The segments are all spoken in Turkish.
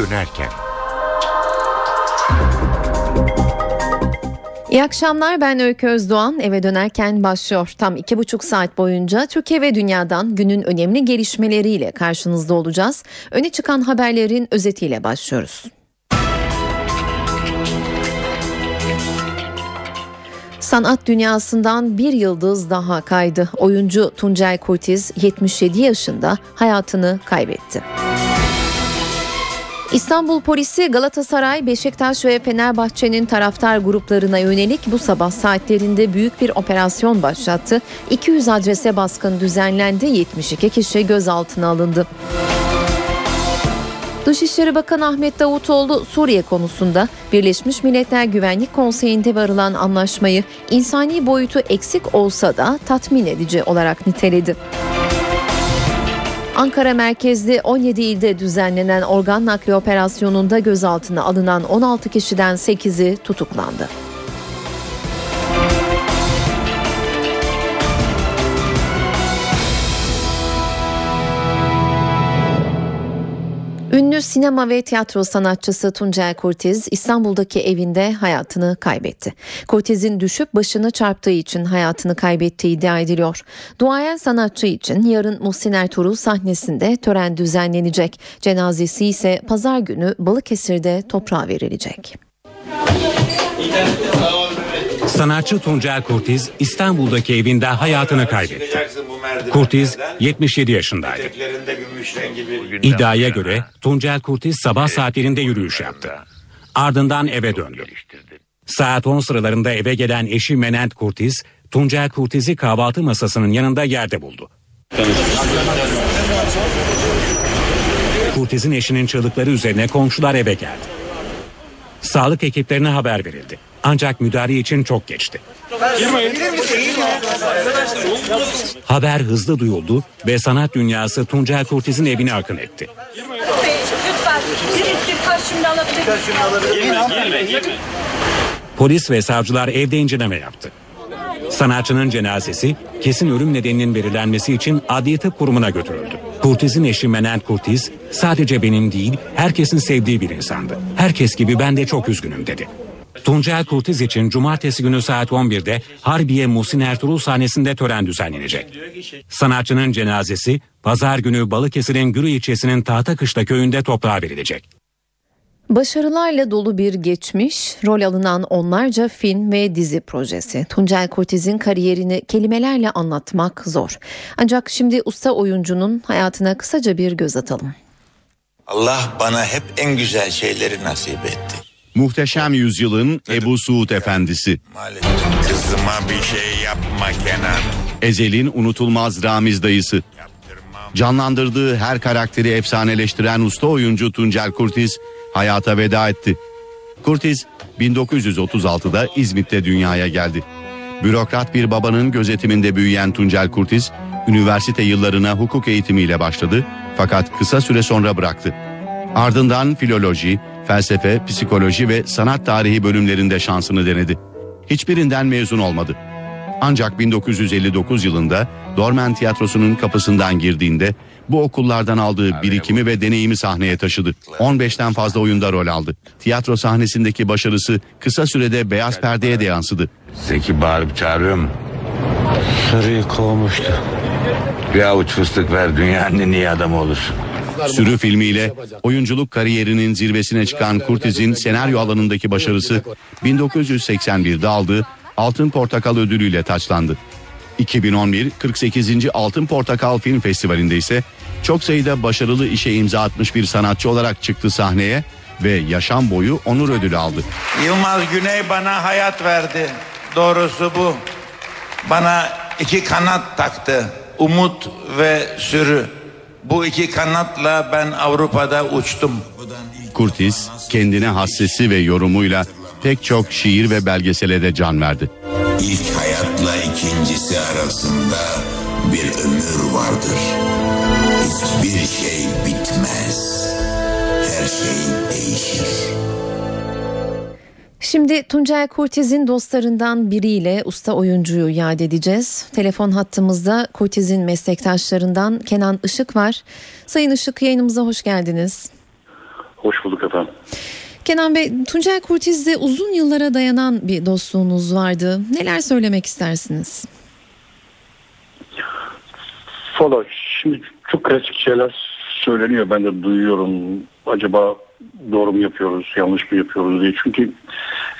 dönerken. İyi akşamlar ben Öykü Özdoğan eve dönerken başlıyor. Tam iki buçuk saat boyunca Türkiye ve dünyadan günün önemli gelişmeleriyle karşınızda olacağız. Öne çıkan haberlerin özetiyle başlıyoruz. Sanat dünyasından bir yıldız daha kaydı. Oyuncu Tuncel Kurtiz 77 yaşında hayatını kaybetti. İstanbul polisi Galatasaray, Beşiktaş ve Fenerbahçe'nin taraftar gruplarına yönelik bu sabah saatlerinde büyük bir operasyon başlattı. 200 adrese baskın düzenlendi, 72 kişi gözaltına alındı. Dışişleri Bakanı Ahmet Davutoğlu Suriye konusunda Birleşmiş Milletler Güvenlik Konseyi'nde varılan anlaşmayı insani boyutu eksik olsa da tatmin edici olarak niteledi. Ankara merkezli 17 ilde düzenlenen organ nakli operasyonunda gözaltına alınan 16 kişiden 8'i tutuklandı. Ünlü sinema ve tiyatro sanatçısı Tuncel Kurtiz İstanbul'daki evinde hayatını kaybetti. Kurtiz'in düşüp başını çarptığı için hayatını kaybettiği iddia ediliyor. Duayen sanatçı için yarın Muhsin Ertuğrul sahnesinde tören düzenlenecek. Cenazesi ise pazar günü Balıkesir'de toprağa verilecek. Sanatçı Tuncel Kurtiz İstanbul'daki evinde hayatını kaybetti. Kurtiz 77 yaşındaydı. İddiaya göre Tuncel Kurtiz sabah saatlerinde yürüyüş yaptı. Ardından eve döndü. Saat 10 sıralarında eve gelen eşi Menent Kurtiz, Tuncel Kurtiz'i kahvaltı masasının yanında yerde buldu. Kurtiz'in eşinin çığlıkları üzerine komşular eve geldi. Sağlık ekiplerine haber verildi. Ancak müdahale için çok geçti. Haber hızlı duyuldu ve sanat dünyası Tuncel Kurtiz'in evine akın etti. Polis ve savcılar evde inceleme yaptı. Sanatçının cenazesi kesin ölüm nedeninin belirlenmesi için Adli Tıp Kurumu'na götürüldü. Kurtiz'in eşi Menent Kurtiz sadece benim değil herkesin sevdiği bir insandı. Herkes gibi ben de çok üzgünüm dedi. Tuncel Kurtiz için cumartesi günü saat 11'de Harbiye Muhsin Ertuğrul sahnesinde tören düzenlenecek. Sanatçının cenazesi pazar günü Balıkesir'in Gürü ilçesinin Tahtakışla köyünde toprağa verilecek. Başarılarla dolu bir geçmiş, rol alınan onlarca film ve dizi projesi. Tuncel Kurtiz'in kariyerini kelimelerle anlatmak zor. Ancak şimdi usta oyuncunun hayatına kısaca bir göz atalım. Allah bana hep en güzel şeyleri nasip etti. Muhteşem Yüzyılın Ebu Suud Efendisi. Kızıma bir şey yapma Kenan. Ezel'in unutulmaz Ramiz dayısı. Canlandırdığı her karakteri efsaneleştiren usta oyuncu Tuncel Kurtiz hayata veda etti. Kurtiz 1936'da İzmit'te dünyaya geldi. Bürokrat bir babanın gözetiminde büyüyen Tuncel Kurtiz, üniversite yıllarına hukuk eğitimiyle başladı fakat kısa süre sonra bıraktı. Ardından filoloji, felsefe, psikoloji ve sanat tarihi bölümlerinde şansını denedi. Hiçbirinden mezun olmadı. Ancak 1959 yılında Dormen Tiyatrosu'nun kapısından girdiğinde bu okullardan aldığı birikimi ve deneyimi sahneye taşıdı. 15'ten fazla oyunda rol aldı. Tiyatro sahnesindeki başarısı kısa sürede beyaz perdeye de yansıdı. Zeki bağırıp çağırıyor mu? Sarıyı kovmuştu. Bir avuç fıstık ver dünyanın en iyi adamı olursun. Sürü filmiyle oyunculuk kariyerinin zirvesine çıkan Kurtiz'in senaryo alanındaki başarısı 1981'de aldığı Altın Portakal ödülüyle taçlandı. 2011 48. Altın Portakal Film Festivali'nde ise çok sayıda başarılı işe imza atmış bir sanatçı olarak çıktı sahneye ve yaşam boyu onur ödülü aldı. Yılmaz Güney bana hayat verdi. Doğrusu bu. Bana iki kanat taktı. Umut ve sürü. Bu iki kanatla ben Avrupa'da uçtum. Kurtiz kendine hassesi ve yorumuyla pek çok şiir ve belgesele de can verdi. İlk hayatla ikincisi arasında bir ömür vardır. Hiçbir şey bitmez. Her şey değişir. Şimdi Tuncel Kurtiz'in dostlarından biriyle usta oyuncuyu yad edeceğiz. Telefon hattımızda Kurtiz'in meslektaşlarından Kenan Işık var. Sayın Işık yayınımıza hoş geldiniz. Hoş bulduk efendim. Kenan Bey, Tuncel Kurtiz'le uzun yıllara dayanan bir dostluğunuz vardı. Neler söylemek istersiniz? Valla şimdi çok klasik şeyler söyleniyor. Ben de duyuyorum. Acaba doğru mu yapıyoruz, yanlış mı yapıyoruz diye. Çünkü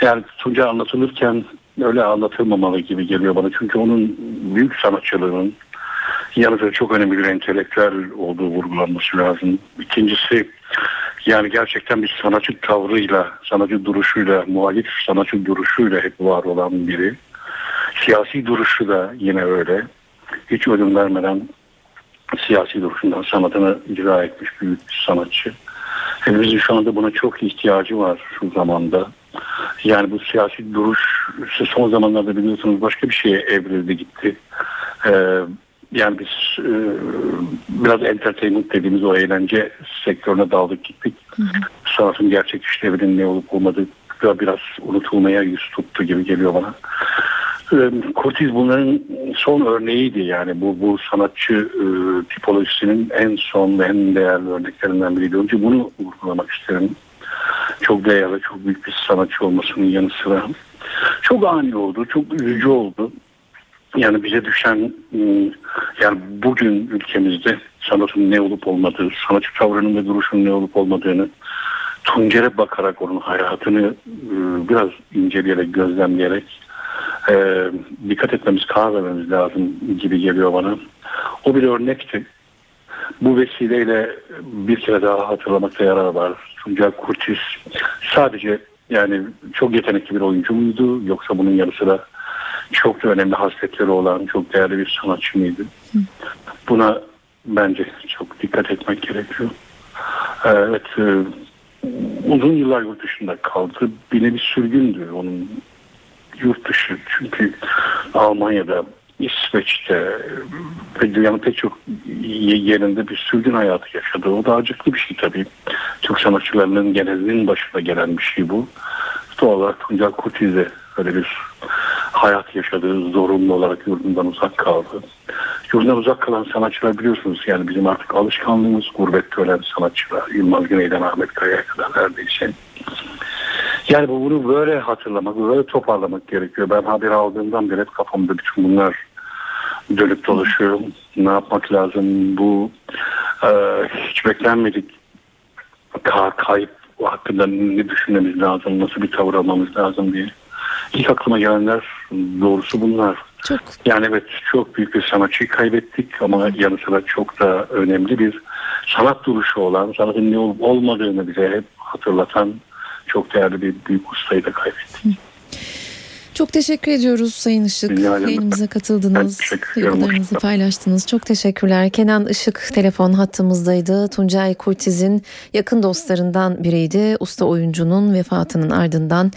yani Tuncay anlatılırken öyle anlatılmamalı gibi geliyor bana. Çünkü onun büyük sanatçılığının yanı çok önemli bir entelektüel olduğu vurgulanması lazım. İkincisi yani gerçekten bir sanatçı tavrıyla, sanatçı duruşuyla, muhalif sanatçı duruşuyla hep var olan biri. Siyasi duruşu da yine öyle. Hiç ödün vermeden siyasi duruşundan sanatını icra etmiş büyük bir sanatçı. Hepimizin şu anda buna çok ihtiyacı var şu zamanda. Yani bu siyasi duruş son zamanlarda biliyorsunuz başka bir şeye evrildi gitti. Ee, yani biz e, biraz entertainment dediğimiz o eğlence sektörüne daldık gittik. Hı hı. Sanatın gerçek işlevinin ne olup olmadığı biraz unutulmaya yüz tuttu gibi geliyor bana. Kurtiz bunların son örneğiydi yani bu bu sanatçı e, tipolojisinin en son ve en değerli örneklerinden biriydi. Önce bunu vurgulamak isterim. Çok değerli, çok büyük bir sanatçı olmasının yanı sıra. Çok ani oldu, çok üzücü oldu. Yani bize düşen yani bugün ülkemizde sanatın ne olup olmadığı, sanatçı tavrının ve duruşunun ne olup olmadığını Tuncer'e bakarak onun hayatını biraz inceleyerek, gözlemleyerek e, dikkat etmemiz, karar vermemiz lazım gibi geliyor bana. O bir örnekti. Bu vesileyle bir kere daha hatırlamakta yarar var. Tuncel Kurtiz sadece yani çok yetenekli bir oyuncu muydu yoksa bunun yanı sıra çok da önemli hasletleri olan çok değerli bir sanatçı mıydı? Buna bence çok dikkat etmek gerekiyor. Evet, e, uzun yıllar yurt dışında kaldı. Bir nevi sürgündü onun yurt dışı. Çünkü Almanya'da, İsveç'te ve dünyanın pek çok yerinde bir sürgün hayatı yaşadı. O da acıklı bir şey tabii. Türk sanatçılarının genelinin başına gelen bir şey bu. Doğal olarak Tuncel Kurtiz de öyle bir hayat yaşadığı zorunlu olarak yurdundan uzak kaldı. Yurdundan uzak kalan sanatçılar biliyorsunuz yani bizim artık alışkanlığımız gurbette ölen sanatçılar. Yılmaz Güney'den Ahmet Kaya'ya kadar neredeyse. Yani bu bunu böyle hatırlamak, böyle toparlamak gerekiyor. Ben haber aldığımdan beri hep kafamda bütün bunlar dönüp dolaşıyor. Ne yapmak lazım? Bu e, hiç beklenmedik kay kayıp hakkında ne düşünmemiz lazım, nasıl bir tavır almamız lazım diye. İlk aklıma gelenler doğrusu bunlar. Çok. Yani evet çok büyük bir sanatçıyı kaybettik ama yanı sıra çok da önemli bir sanat duruşu olan, sanatın ne olup olmadığını bize hep hatırlatan çok değerli bir büyük ustayı da kaybettik. Çok teşekkür ediyoruz Sayın Işık. Yayınımıza katıldınız. Duygularınızı paylaştınız. Çok teşekkürler. Kenan Işık telefon hattımızdaydı. Tuncay Kurtiz'in yakın dostlarından biriydi. Usta oyuncunun vefatının ardından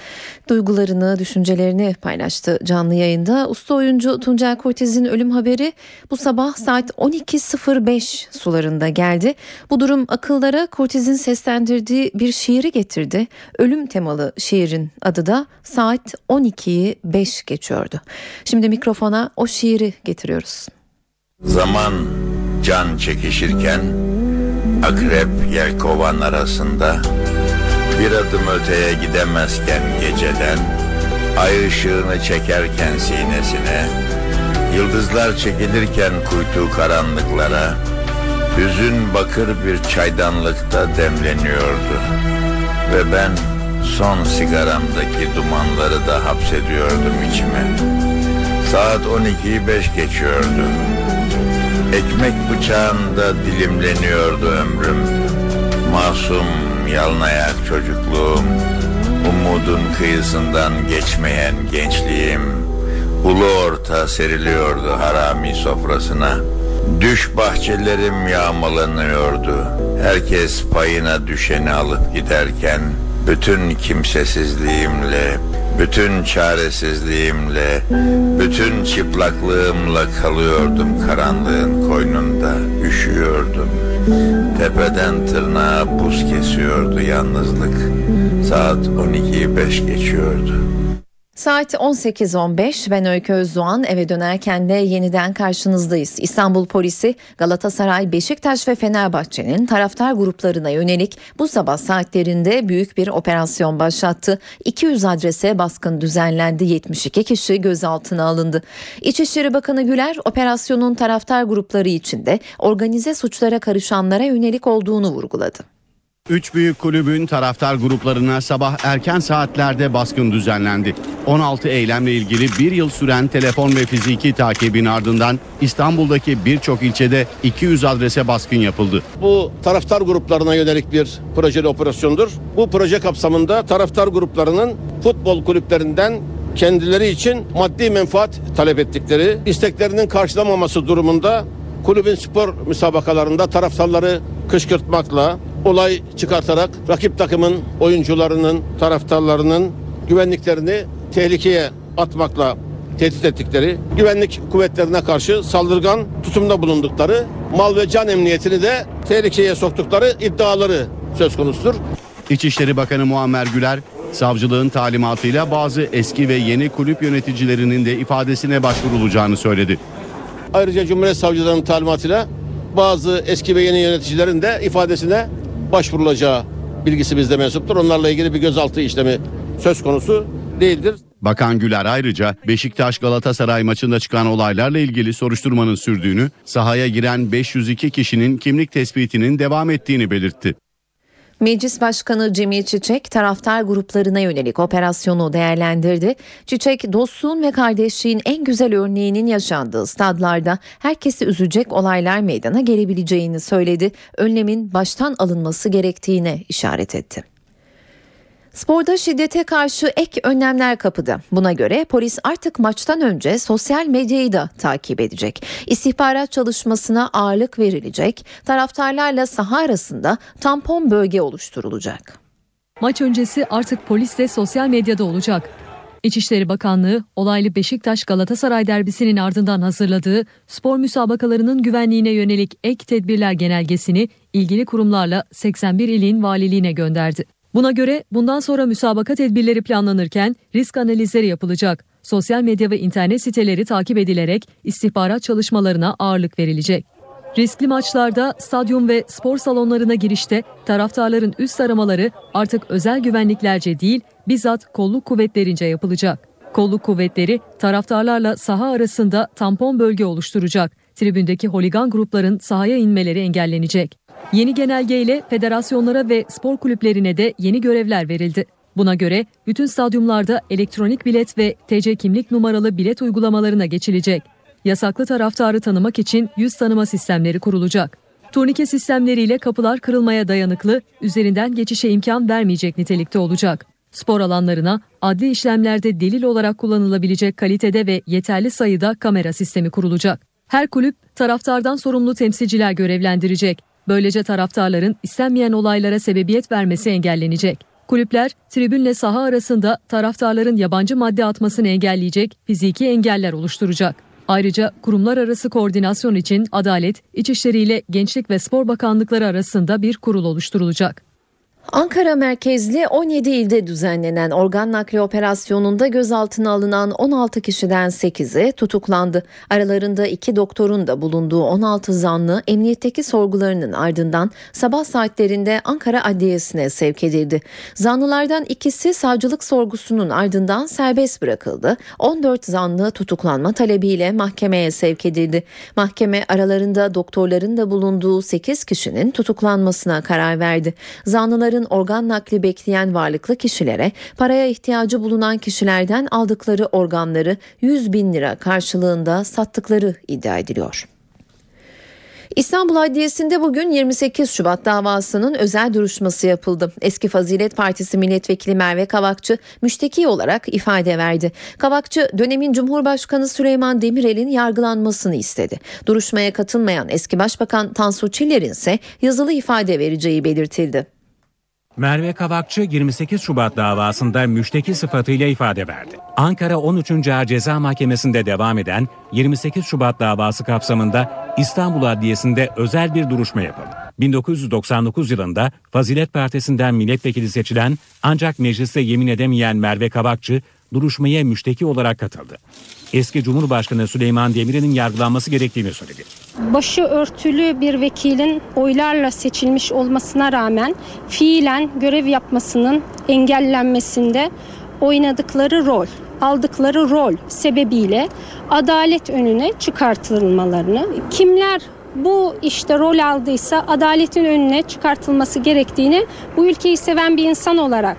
duygularını, düşüncelerini paylaştı canlı yayında. Usta oyuncu Tuncay Kurtiz'in ölüm haberi bu sabah saat 12.05 sularında geldi. Bu durum akıllara Kurtiz'in seslendirdiği bir şiiri getirdi. Ölüm temalı şiirin adı da saat 12'yi 5 geçiyordu. Şimdi mikrofona o şiiri getiriyoruz. Zaman can çekişirken akrep yelkovan arasında bir adım öteye gidemezken geceden ay ışığını çekerken sinesine yıldızlar çekilirken kuytu karanlıklara hüzün bakır bir çaydanlıkta demleniyordu ve ben Son sigaramdaki dumanları da hapsediyordum içime. Saat 12'yi 5 geçiyordu. Ekmek bıçağında dilimleniyordu ömrüm. Masum, yalnayak çocukluğum. Umudun kıyısından geçmeyen gençliğim. Ulu orta seriliyordu harami sofrasına. Düş bahçelerim yağmalanıyordu. Herkes payına düşeni alıp giderken bütün kimsesizliğimle, bütün çaresizliğimle, bütün çıplaklığımla kalıyordum karanlığın koynunda, üşüyordum. Tepeden tırnağa buz kesiyordu yalnızlık. Saat 12'yi 5 geçiyordu. Saat 18.15 ben Öykü Özdoğan eve dönerken de yeniden karşınızdayız. İstanbul polisi Galatasaray, Beşiktaş ve Fenerbahçe'nin taraftar gruplarına yönelik bu sabah saatlerinde büyük bir operasyon başlattı. 200 adrese baskın düzenlendi 72 kişi gözaltına alındı. İçişleri Bakanı Güler operasyonun taraftar grupları içinde organize suçlara karışanlara yönelik olduğunu vurguladı. Üç büyük kulübün taraftar gruplarına sabah erken saatlerde baskın düzenlendi. 16 eylemle ilgili bir yıl süren telefon ve fiziki takibin ardından İstanbul'daki birçok ilçede 200 adrese baskın yapıldı. Bu taraftar gruplarına yönelik bir projeli operasyondur. Bu proje kapsamında taraftar gruplarının futbol kulüplerinden kendileri için maddi menfaat talep ettikleri, isteklerinin karşılamaması durumunda kulübün spor müsabakalarında taraftarları kışkırtmakla, olay çıkartarak rakip takımın oyuncularının, taraftarlarının güvenliklerini tehlikeye atmakla tehdit ettikleri, güvenlik kuvvetlerine karşı saldırgan tutumda bulundukları, mal ve can emniyetini de tehlikeye soktukları iddiaları söz konusudur. İçişleri Bakanı Muammer Güler, savcılığın talimatıyla bazı eski ve yeni kulüp yöneticilerinin de ifadesine başvurulacağını söyledi. Ayrıca Cumhuriyet Savcılarının talimatıyla bazı eski ve yeni yöneticilerin de ifadesine başvurulacağı bilgisi bizde mensuptur. Onlarla ilgili bir gözaltı işlemi söz konusu değildir. Bakan Güler ayrıca Beşiktaş Galatasaray maçında çıkan olaylarla ilgili soruşturmanın sürdüğünü, sahaya giren 502 kişinin kimlik tespitinin devam ettiğini belirtti. Meclis Başkanı Cemil Çiçek taraftar gruplarına yönelik operasyonu değerlendirdi. Çiçek dostluğun ve kardeşliğin en güzel örneğinin yaşandığı stadlarda herkesi üzecek olaylar meydana gelebileceğini söyledi. Önlemin baştan alınması gerektiğine işaret etti. Sporda şiddete karşı ek önlemler kapıda. Buna göre polis artık maçtan önce sosyal medyayı da takip edecek. İstihbarat çalışmasına ağırlık verilecek. Taraftarlarla saha arasında tampon bölge oluşturulacak. Maç öncesi artık polis de sosyal medyada olacak. İçişleri Bakanlığı olaylı Beşiktaş Galatasaray derbisinin ardından hazırladığı spor müsabakalarının güvenliğine yönelik ek tedbirler genelgesini ilgili kurumlarla 81 ilin valiliğine gönderdi. Buna göre bundan sonra müsabaka tedbirleri planlanırken risk analizleri yapılacak. Sosyal medya ve internet siteleri takip edilerek istihbarat çalışmalarına ağırlık verilecek. Riskli maçlarda stadyum ve spor salonlarına girişte taraftarların üst aramaları artık özel güvenliklerce değil bizzat kolluk kuvvetlerince yapılacak. Kolluk kuvvetleri taraftarlarla saha arasında tampon bölge oluşturacak. Tribündeki holigan grupların sahaya inmeleri engellenecek. Yeni genelgeyle federasyonlara ve spor kulüplerine de yeni görevler verildi. Buna göre bütün stadyumlarda elektronik bilet ve TC kimlik numaralı bilet uygulamalarına geçilecek. Yasaklı taraftarı tanımak için yüz tanıma sistemleri kurulacak. Turnike sistemleriyle kapılar kırılmaya dayanıklı, üzerinden geçişe imkan vermeyecek nitelikte olacak. Spor alanlarına adli işlemlerde delil olarak kullanılabilecek kalitede ve yeterli sayıda kamera sistemi kurulacak. Her kulüp taraftardan sorumlu temsilciler görevlendirecek. Böylece taraftarların istenmeyen olaylara sebebiyet vermesi engellenecek. Kulüpler tribünle saha arasında taraftarların yabancı madde atmasını engelleyecek fiziki engeller oluşturacak. Ayrıca kurumlar arası koordinasyon için Adalet, İçişleri ile Gençlik ve Spor Bakanlıkları arasında bir kurul oluşturulacak. Ankara merkezli 17 ilde düzenlenen organ nakli operasyonunda gözaltına alınan 16 kişiden 8'i tutuklandı. Aralarında iki doktorun da bulunduğu 16 zanlı emniyetteki sorgularının ardından sabah saatlerinde Ankara Adliyesi'ne sevk edildi. Zanlılardan ikisi savcılık sorgusunun ardından serbest bırakıldı. 14 zanlı tutuklanma talebiyle mahkemeye sevk edildi. Mahkeme aralarında doktorların da bulunduğu 8 kişinin tutuklanmasına karar verdi. Zanlıların organ nakli bekleyen varlıklı kişilere paraya ihtiyacı bulunan kişilerden aldıkları organları 100 bin lira karşılığında sattıkları iddia ediliyor. İstanbul Adliyesi'nde bugün 28 Şubat davasının özel duruşması yapıldı. Eski Fazilet Partisi milletvekili Merve Kavakçı müşteki olarak ifade verdi. Kavakçı dönemin Cumhurbaşkanı Süleyman Demirel'in yargılanmasını istedi. Duruşmaya katılmayan eski Başbakan Tansu Çiller'in ise yazılı ifade vereceği belirtildi. Merve Kavakçı 28 Şubat davasında müşteki sıfatıyla ifade verdi. Ankara 13. Ağır Ceza Mahkemesi'nde devam eden 28 Şubat davası kapsamında İstanbul Adliyesi'nde özel bir duruşma yapıldı. 1999 yılında Fazilet Partisi'nden milletvekili seçilen ancak mecliste yemin edemeyen Merve Kavakçı duruşmaya müşteki olarak katıldı. Eski Cumhurbaşkanı Süleyman Demirel'in yargılanması gerektiğini söyledi. Başı örtülü bir vekilin oylarla seçilmiş olmasına rağmen fiilen görev yapmasının engellenmesinde oynadıkları rol, aldıkları rol sebebiyle adalet önüne çıkartılmalarını, kimler bu işte rol aldıysa adaletin önüne çıkartılması gerektiğini bu ülkeyi seven bir insan olarak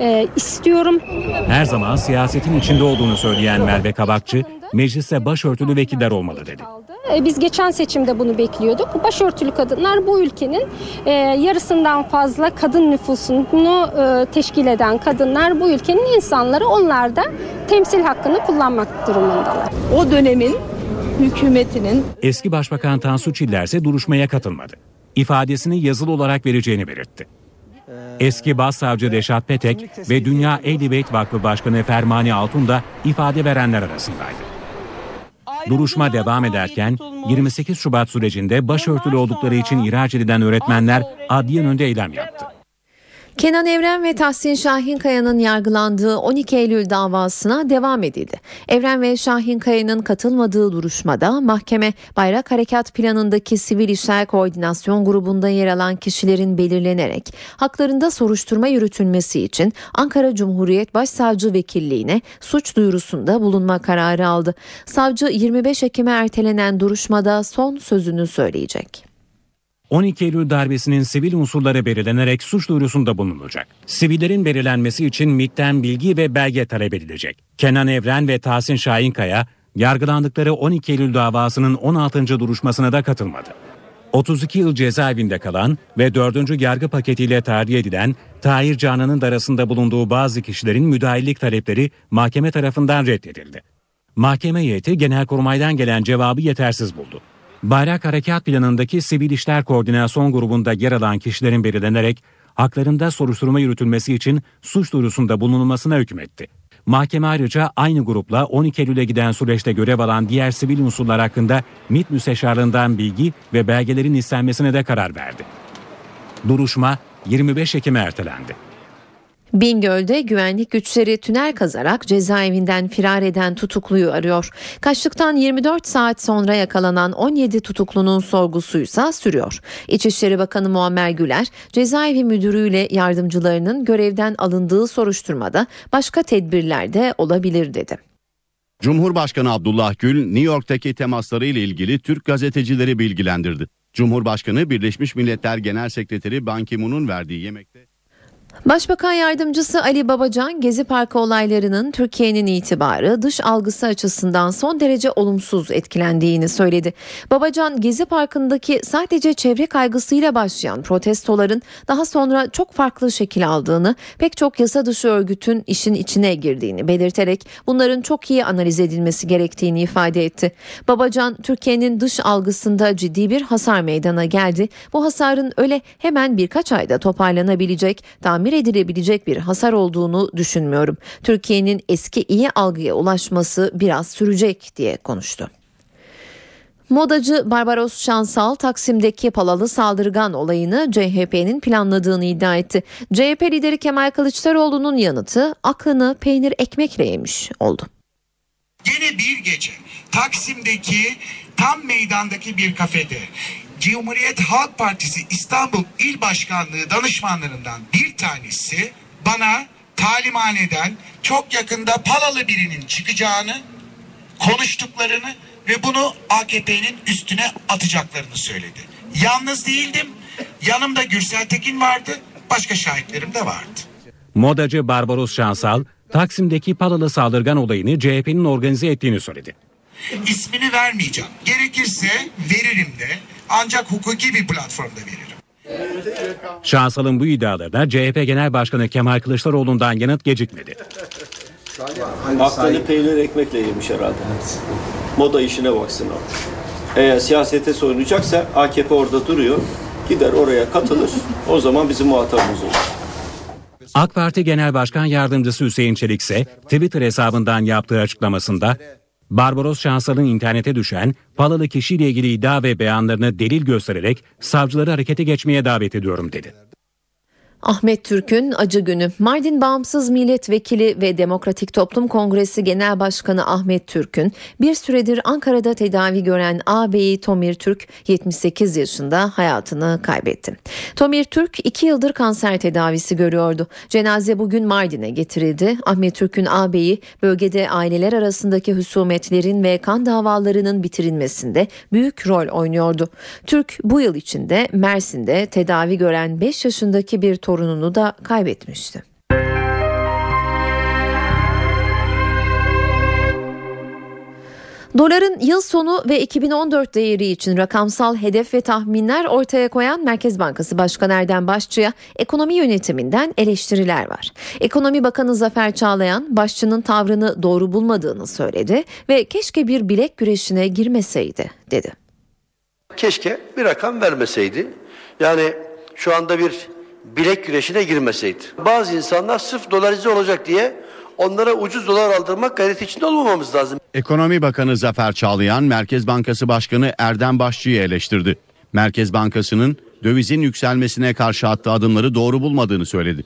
e, istiyorum. Her zaman siyasetin içinde olduğunu söyleyen Merve Kabakçı, meclise başörtülü vekiller olmalı dedi. E, Biz geçen seçimde bunu bekliyorduk. Başörtülü kadınlar bu ülkenin e, yarısından fazla kadın nüfusunu e, teşkil eden kadınlar bu ülkenin insanları. Onlar da temsil hakkını kullanmak durumundalar. O dönemin hükümetinin Eski Başbakan Tansu Çiller ise duruşmaya katılmadı. İfadesini yazılı olarak vereceğini belirtti. Eski Başsavcı Reşat Petek ve Dünya Ehli Beyt Vakfı Başkanı Fermani Altun da ifade verenler arasındaydı. Duruşma devam ederken 28 Şubat sürecinde başörtülü oldukları için ihraç edilen öğretmenler adliye önünde eylem yaptı. Kenan Evren ve Tahsin Şahinkaya'nın yargılandığı 12 Eylül davasına devam edildi. Evren ve Şahinkaya'nın katılmadığı duruşmada mahkeme Bayrak Harekat Planı'ndaki Sivil İşler Koordinasyon Grubu'nda yer alan kişilerin belirlenerek haklarında soruşturma yürütülmesi için Ankara Cumhuriyet Başsavcı Vekilliğine suç duyurusunda bulunma kararı aldı. Savcı 25 Ekim'e ertelenen duruşmada son sözünü söyleyecek. 12 Eylül darbesinin sivil unsurları belirlenerek suç duyurusunda bulunulacak. Sivillerin belirlenmesi için MİT'ten bilgi ve belge talep edilecek. Kenan Evren ve Tahsin Şahinkaya yargılandıkları 12 Eylül davasının 16. duruşmasına da katılmadı. 32 yıl cezaevinde kalan ve 4. yargı paketiyle tahliye edilen Tahir Canan'ın da arasında bulunduğu bazı kişilerin müdahillik talepleri mahkeme tarafından reddedildi. Mahkeme heyeti Genelkurmay'dan gelen cevabı yetersiz buldu. Bayrak Harekat Planı'ndaki Sivil İşler Koordinasyon Grubu'nda yer alan kişilerin belirlenerek haklarında soruşturma yürütülmesi için suç duyurusunda bulunulmasına hükmetti. Mahkeme ayrıca aynı grupla 12 Eylül'e giden süreçte görev alan diğer sivil unsurlar hakkında MİT müsteşarlığından bilgi ve belgelerin istenmesine de karar verdi. Duruşma 25 Ekim'e ertelendi. Bingöl'de güvenlik güçleri tünel kazarak cezaevinden firar eden tutukluyu arıyor. Kaçtıktan 24 saat sonra yakalanan 17 tutuklunun sorgusuysa sürüyor. İçişleri Bakanı Muammer Güler, cezaevi müdürüyle yardımcılarının görevden alındığı soruşturmada başka tedbirler de olabilir dedi. Cumhurbaşkanı Abdullah Gül, New York'taki temasları ilgili Türk gazetecileri bilgilendirdi. Cumhurbaşkanı Birleşmiş Milletler Genel Sekreteri Ban Ki-moon'un verdiği yemekte Başbakan Yardımcısı Ali Babacan, Gezi Parkı olaylarının Türkiye'nin itibarı, dış algısı açısından son derece olumsuz etkilendiğini söyledi. Babacan, Gezi Parkı'ndaki sadece çevre kaygısıyla başlayan protestoların daha sonra çok farklı şekil aldığını, pek çok yasa dışı örgütün işin içine girdiğini belirterek bunların çok iyi analiz edilmesi gerektiğini ifade etti. Babacan, Türkiye'nin dış algısında ciddi bir hasar meydana geldi. Bu hasarın öyle hemen birkaç ayda toparlanabilecek, tamir edilebilecek bir hasar olduğunu düşünmüyorum. Türkiye'nin eski iyi algıya ulaşması biraz sürecek diye konuştu. Modacı Barbaros Şansal Taksim'deki palalı saldırgan olayını CHP'nin planladığını iddia etti. CHP lideri Kemal Kılıçdaroğlu'nun yanıtı aklını peynir ekmekle yemiş oldu. Yine bir gece Taksim'deki tam meydandaki bir kafede Cumhuriyet Halk Partisi İstanbul İl Başkanlığı danışmanlarından bir tanesi bana talimhaneden çok yakında palalı birinin çıkacağını, konuştuklarını ve bunu AKP'nin üstüne atacaklarını söyledi. Yalnız değildim. Yanımda Gürsel Tekin vardı. Başka şahitlerim de vardı. Modacı Barbaros Şansal, Taksim'deki palalı saldırgan olayını CHP'nin organize ettiğini söyledi. İsmini vermeyeceğim. Gerekirse veririm de ancak hukuki bir platformda veririm. Şansal'ın bu iddialarına CHP Genel Başkanı Kemal Kılıçdaroğlu'ndan yanıt gecikmedi. Aklını peynir ekmekle yemiş herhalde. Moda işine baksın o. Eğer siyasete soyunacaksa AKP orada duruyor. Gider oraya katılır. O zaman bizim muhatabımız olur. AK Parti Genel Başkan Yardımcısı Hüseyin Çelik ise Twitter hesabından yaptığı açıklamasında Barbaros Şansal'ın internete düşen palalı kişiyle ilgili iddia ve beyanlarını delil göstererek savcıları harekete geçmeye davet ediyorum dedi. Ahmet Türk'ün acı günü. Mardin Bağımsız Milletvekili ve Demokratik Toplum Kongresi Genel Başkanı Ahmet Türk'ün bir süredir Ankara'da tedavi gören ağabeyi Tomir Türk 78 yaşında hayatını kaybetti. Tomir Türk 2 yıldır kanser tedavisi görüyordu. Cenaze bugün Mardin'e getirildi. Ahmet Türk'ün ağabeyi bölgede aileler arasındaki husumetlerin ve kan davalarının bitirilmesinde büyük rol oynuyordu. Türk bu yıl içinde Mersin'de tedavi gören 5 yaşındaki bir torununu da kaybetmişti. Doların yıl sonu ve 2014 değeri için rakamsal hedef ve tahminler ortaya koyan Merkez Bankası Başkanı Erdem Başçı'ya ekonomi yönetiminden eleştiriler var. Ekonomi Bakanı Zafer Çağlayan başçının tavrını doğru bulmadığını söyledi ve keşke bir bilek güreşine girmeseydi dedi. Keşke bir rakam vermeseydi. Yani şu anda bir bilek güreşine girmeseydi. Bazı insanlar sırf dolarize olacak diye onlara ucuz dolar aldırmak gayreti içinde olmamamız lazım. Ekonomi Bakanı Zafer Çağlayan Merkez Bankası Başkanı Erdem Başçı'yı eleştirdi. Merkez Bankası'nın dövizin yükselmesine karşı attığı adımları doğru bulmadığını söyledi.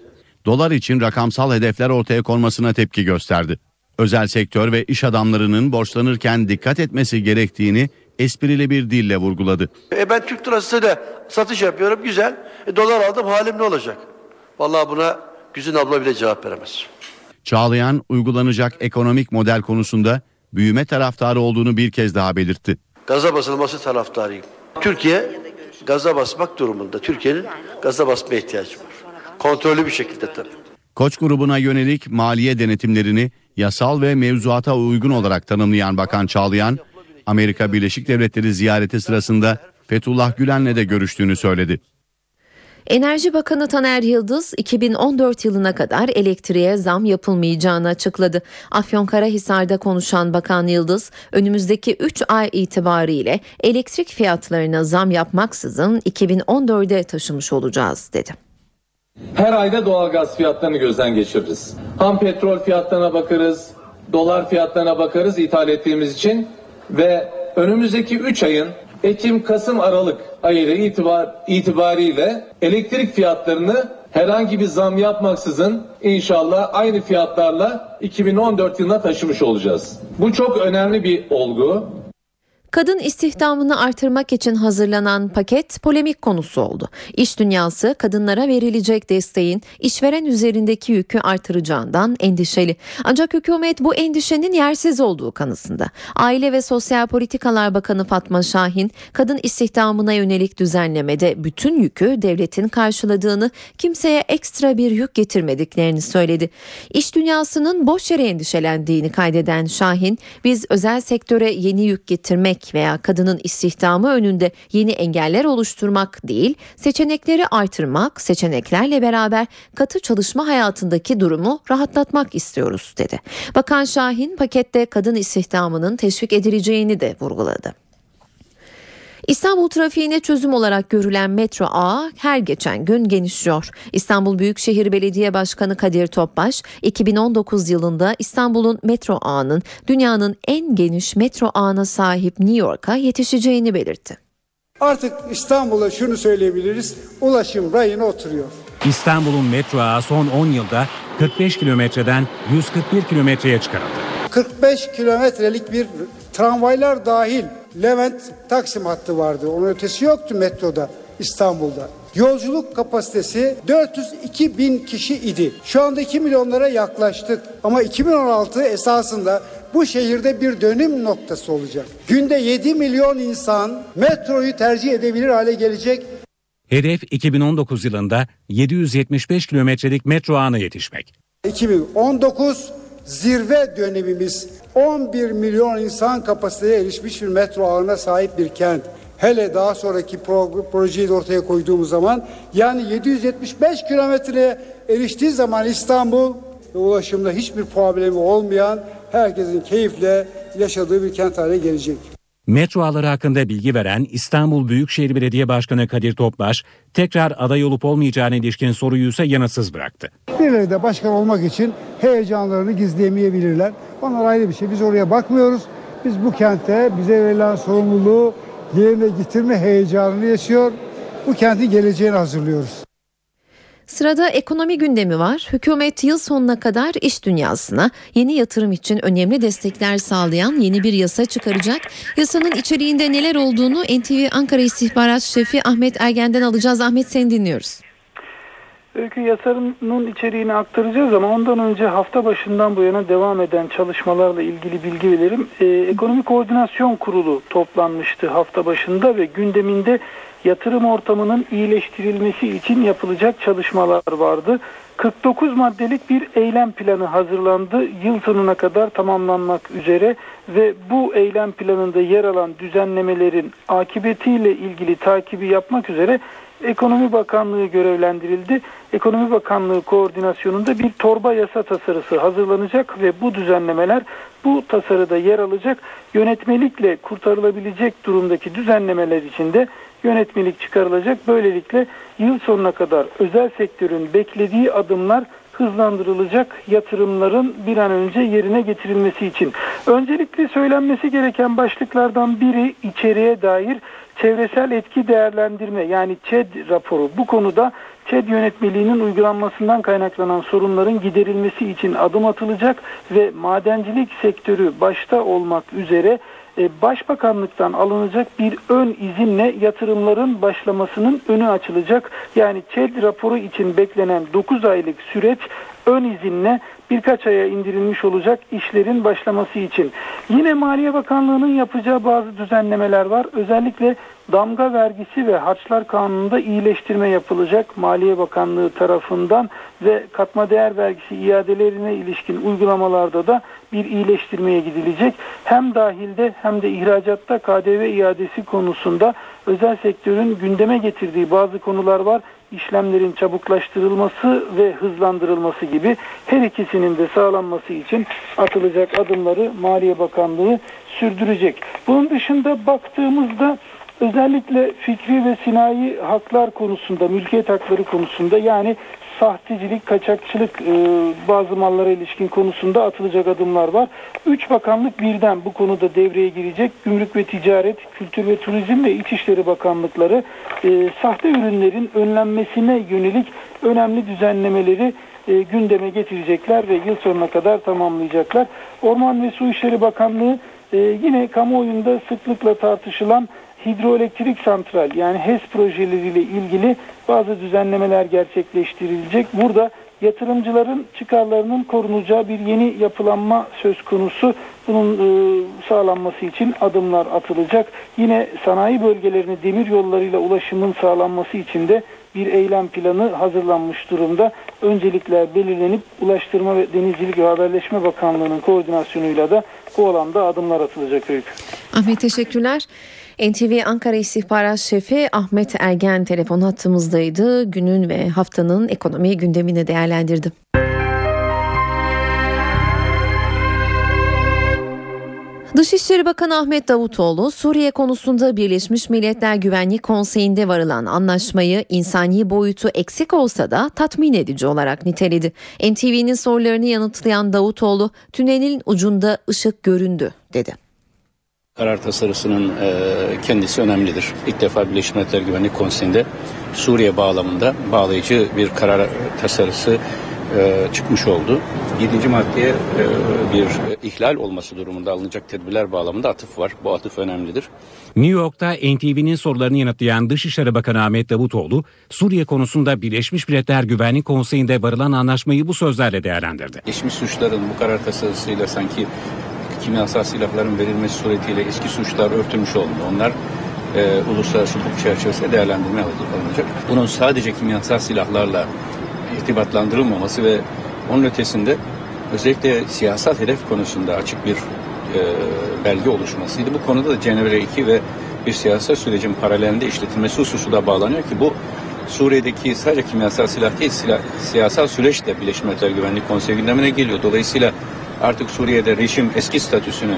Dolar için rakamsal hedefler ortaya konmasına tepki gösterdi. Özel sektör ve iş adamlarının borçlanırken dikkat etmesi gerektiğini esprili bir dille vurguladı. E ben Türk lirası da satış yapıyorum güzel. E dolar aldım halim ne olacak? Vallahi buna Güzin abla bile cevap veremez. Çağlayan uygulanacak ekonomik model konusunda büyüme taraftarı olduğunu bir kez daha belirtti. Gaza basılması taraftarıyım. Türkiye gaza basmak durumunda. Türkiye'nin gaza basmaya ihtiyacı var. Kontrollü bir şekilde tabii. Koç grubuna yönelik maliye denetimlerini yasal ve mevzuata uygun olarak tanımlayan Bakan Çağlayan, Amerika Birleşik Devletleri ziyareti sırasında Fethullah Gülen'le de görüştüğünü söyledi. Enerji Bakanı Taner Yıldız 2014 yılına kadar elektriğe zam yapılmayacağını açıkladı. Afyonkarahisar'da konuşan Bakan Yıldız önümüzdeki 3 ay itibariyle elektrik fiyatlarına zam yapmaksızın 2014'e taşımış olacağız dedi. Her ayda doğalgaz fiyatlarını gözden geçiririz. Ham petrol fiyatlarına bakarız, dolar fiyatlarına bakarız ithal ettiğimiz için ve önümüzdeki 3 ayın Ekim, Kasım, Aralık ayıyla itibar, itibariyle elektrik fiyatlarını herhangi bir zam yapmaksızın inşallah aynı fiyatlarla 2014 yılına taşımış olacağız. Bu çok önemli bir olgu. Kadın istihdamını artırmak için hazırlanan paket polemik konusu oldu. İş dünyası kadınlara verilecek desteğin işveren üzerindeki yükü artıracağından endişeli. Ancak hükümet bu endişenin yersiz olduğu kanısında. Aile ve Sosyal Politikalar Bakanı Fatma Şahin, kadın istihdamına yönelik düzenlemede bütün yükü devletin karşıladığını, kimseye ekstra bir yük getirmediklerini söyledi. İş dünyasının boş yere endişelendiğini kaydeden Şahin, biz özel sektöre yeni yük getirmek veya kadının istihdamı önünde yeni engeller oluşturmak değil, seçenekleri artırmak, seçeneklerle beraber katı çalışma hayatındaki durumu rahatlatmak istiyoruz dedi. Bakan Şahin pakette kadın istihdamının teşvik edileceğini de vurguladı. İstanbul trafiğine çözüm olarak görülen metro ağı her geçen gün genişliyor. İstanbul Büyükşehir Belediye Başkanı Kadir Topbaş 2019 yılında İstanbul'un metro ağının dünyanın en geniş metro ağına sahip New York'a yetişeceğini belirtti. Artık İstanbul'a şunu söyleyebiliriz. Ulaşım rayına oturuyor. İstanbul'un metro ağı son 10 yılda 45 kilometreden 141 kilometreye çıkarıldı. 45 kilometrelik bir tramvaylar dahil Levent Taksim hattı vardı. Onun ötesi yoktu metroda İstanbul'da. Yolculuk kapasitesi 402 bin kişi idi. Şu anda 2 milyonlara yaklaştık. Ama 2016 esasında bu şehirde bir dönüm noktası olacak. Günde 7 milyon insan metroyu tercih edebilir hale gelecek. Hedef 2019 yılında 775 kilometrelik metro ağına yetişmek. 2019 zirve dönemimiz 11 milyon insan kapasiteye erişmiş bir metro ağına sahip bir kent. Hele daha sonraki pro- projeyi de ortaya koyduğumuz zaman yani 775 kilometreye eriştiği zaman İstanbul ulaşımda hiçbir problemi olmayan herkesin keyifle yaşadığı bir kent haline gelecek. Metro ağları hakkında bilgi veren İstanbul Büyükşehir Belediye Başkanı Kadir Topbaş, tekrar aday olup olmayacağına ilişkin soruyu ise yanıtsız bıraktı. Birileri de başkan olmak için heyecanlarını gizleyemeyebilirler. Onlar ayrı bir şey. Biz oraya bakmıyoruz. Biz bu kente bize verilen sorumluluğu yerine getirme heyecanını yaşıyor. Bu kentin geleceğini hazırlıyoruz. Sırada ekonomi gündemi var. Hükümet yıl sonuna kadar iş dünyasına yeni yatırım için önemli destekler sağlayan yeni bir yasa çıkaracak. Yasanın içeriğinde neler olduğunu NTV Ankara İstihbarat Şefi Ahmet Ergen'den alacağız. Ahmet seni dinliyoruz. Öykü yasarının içeriğini aktaracağız ama ondan önce hafta başından bu yana devam eden çalışmalarla ilgili bilgi verelim. Ee, Ekonomi Koordinasyon Kurulu toplanmıştı hafta başında ve gündeminde yatırım ortamının iyileştirilmesi için yapılacak çalışmalar vardı. 49 maddelik bir eylem planı hazırlandı. Yıl sonuna kadar tamamlanmak üzere ve bu eylem planında yer alan düzenlemelerin akıbetiyle ilgili takibi yapmak üzere Ekonomi Bakanlığı görevlendirildi. Ekonomi Bakanlığı koordinasyonunda bir torba yasa tasarısı hazırlanacak ve bu düzenlemeler bu tasarıda yer alacak. Yönetmelikle kurtarılabilecek durumdaki düzenlemeler içinde yönetmelik çıkarılacak. Böylelikle yıl sonuna kadar özel sektörün beklediği adımlar hızlandırılacak yatırımların bir an önce yerine getirilmesi için. Öncelikle söylenmesi gereken başlıklardan biri içeriye dair çevresel etki değerlendirme yani ÇED raporu. Bu konuda ÇED yönetmeliğinin uygulanmasından kaynaklanan sorunların giderilmesi için adım atılacak ve madencilik sektörü başta olmak üzere e, Başbakanlıktan alınacak bir ön izinle yatırımların başlamasının önü açılacak. Yani ÇED raporu için beklenen 9 aylık süreç ön izinle birkaç aya indirilmiş olacak işlerin başlaması için. Yine Maliye Bakanlığı'nın yapacağı bazı düzenlemeler var. Özellikle damga vergisi ve harçlar kanununda iyileştirme yapılacak Maliye Bakanlığı tarafından ve katma değer vergisi iadelerine ilişkin uygulamalarda da bir iyileştirmeye gidilecek. Hem dahilde hem de ihracatta KDV iadesi konusunda özel sektörün gündeme getirdiği bazı konular var işlemlerin çabuklaştırılması ve hızlandırılması gibi her ikisinin de sağlanması için atılacak adımları Maliye Bakanlığı sürdürecek. Bunun dışında baktığımızda özellikle fikri ve sinayi haklar konusunda, mülkiyet hakları konusunda yani sahtecilik, kaçakçılık e, bazı mallara ilişkin konusunda atılacak adımlar var. Üç bakanlık birden bu konuda devreye girecek. Gümrük ve Ticaret, Kültür ve Turizm ve İçişleri Bakanlıkları e, sahte ürünlerin önlenmesine yönelik önemli düzenlemeleri e, gündeme getirecekler ve yıl sonuna kadar tamamlayacaklar. Orman ve Su İşleri Bakanlığı e, yine kamuoyunda sıklıkla tartışılan hidroelektrik santral yani HES projeleriyle ilgili bazı düzenlemeler gerçekleştirilecek. Burada yatırımcıların çıkarlarının korunacağı bir yeni yapılanma söz konusu. Bunun e, sağlanması için adımlar atılacak. Yine sanayi bölgelerine demir yollarıyla ulaşımın sağlanması için de bir eylem planı hazırlanmış durumda. Öncelikler belirlenip Ulaştırma ve Denizcilik ve Haberleşme Bakanlığı'nın koordinasyonuyla da bu alanda adımlar atılacak öykü. Ahmet teşekkürler. NTV Ankara İstihbarat Şefi Ahmet Ergen telefon hattımızdaydı. Günün ve haftanın ekonomi gündemini değerlendirdi. Dışişleri Bakanı Ahmet Davutoğlu, Suriye konusunda Birleşmiş Milletler Güvenlik Konseyi'nde varılan anlaşmayı insani boyutu eksik olsa da tatmin edici olarak niteledi. NTV'nin sorularını yanıtlayan Davutoğlu, tünelin ucunda ışık göründü dedi. Karar tasarısının e, kendisi önemlidir. İlk defa Birleşmiş Milletler Güvenlik Konseyi'nde Suriye bağlamında bağlayıcı bir karar tasarısı e, çıkmış oldu. 7. maddeye e, bir ihlal olması durumunda alınacak tedbirler bağlamında atıf var. Bu atıf önemlidir. New York'ta NTV'nin sorularını yanıtlayan Dışişleri Bakanı Ahmet Davutoğlu, Suriye konusunda Birleşmiş Milletler Güvenlik Konseyi'nde varılan anlaşmayı bu sözlerle değerlendirdi. Geçmiş suçların bu karar tasarısıyla sanki kimyasal silahların verilmesi suretiyle eski suçlar örtülmüş olmuyor. Onlar e, uluslararası hukuk çerçevesinde değerlendirme alınacak. Bunun sadece kimyasal silahlarla irtibatlandırılmaması ve onun ötesinde özellikle siyasal hedef konusunda açık bir e, belge oluşmasıydı. Bu konuda da Cenevre 2 ve bir siyasal sürecin paralelinde işletilmesi hususu da bağlanıyor ki bu Suriye'deki sadece kimyasal silah değil silah, siyasal süreç de Birleşmiş Milletler Güvenlik Konseyi gündemine geliyor. Dolayısıyla artık Suriye'de rejim eski statüsünü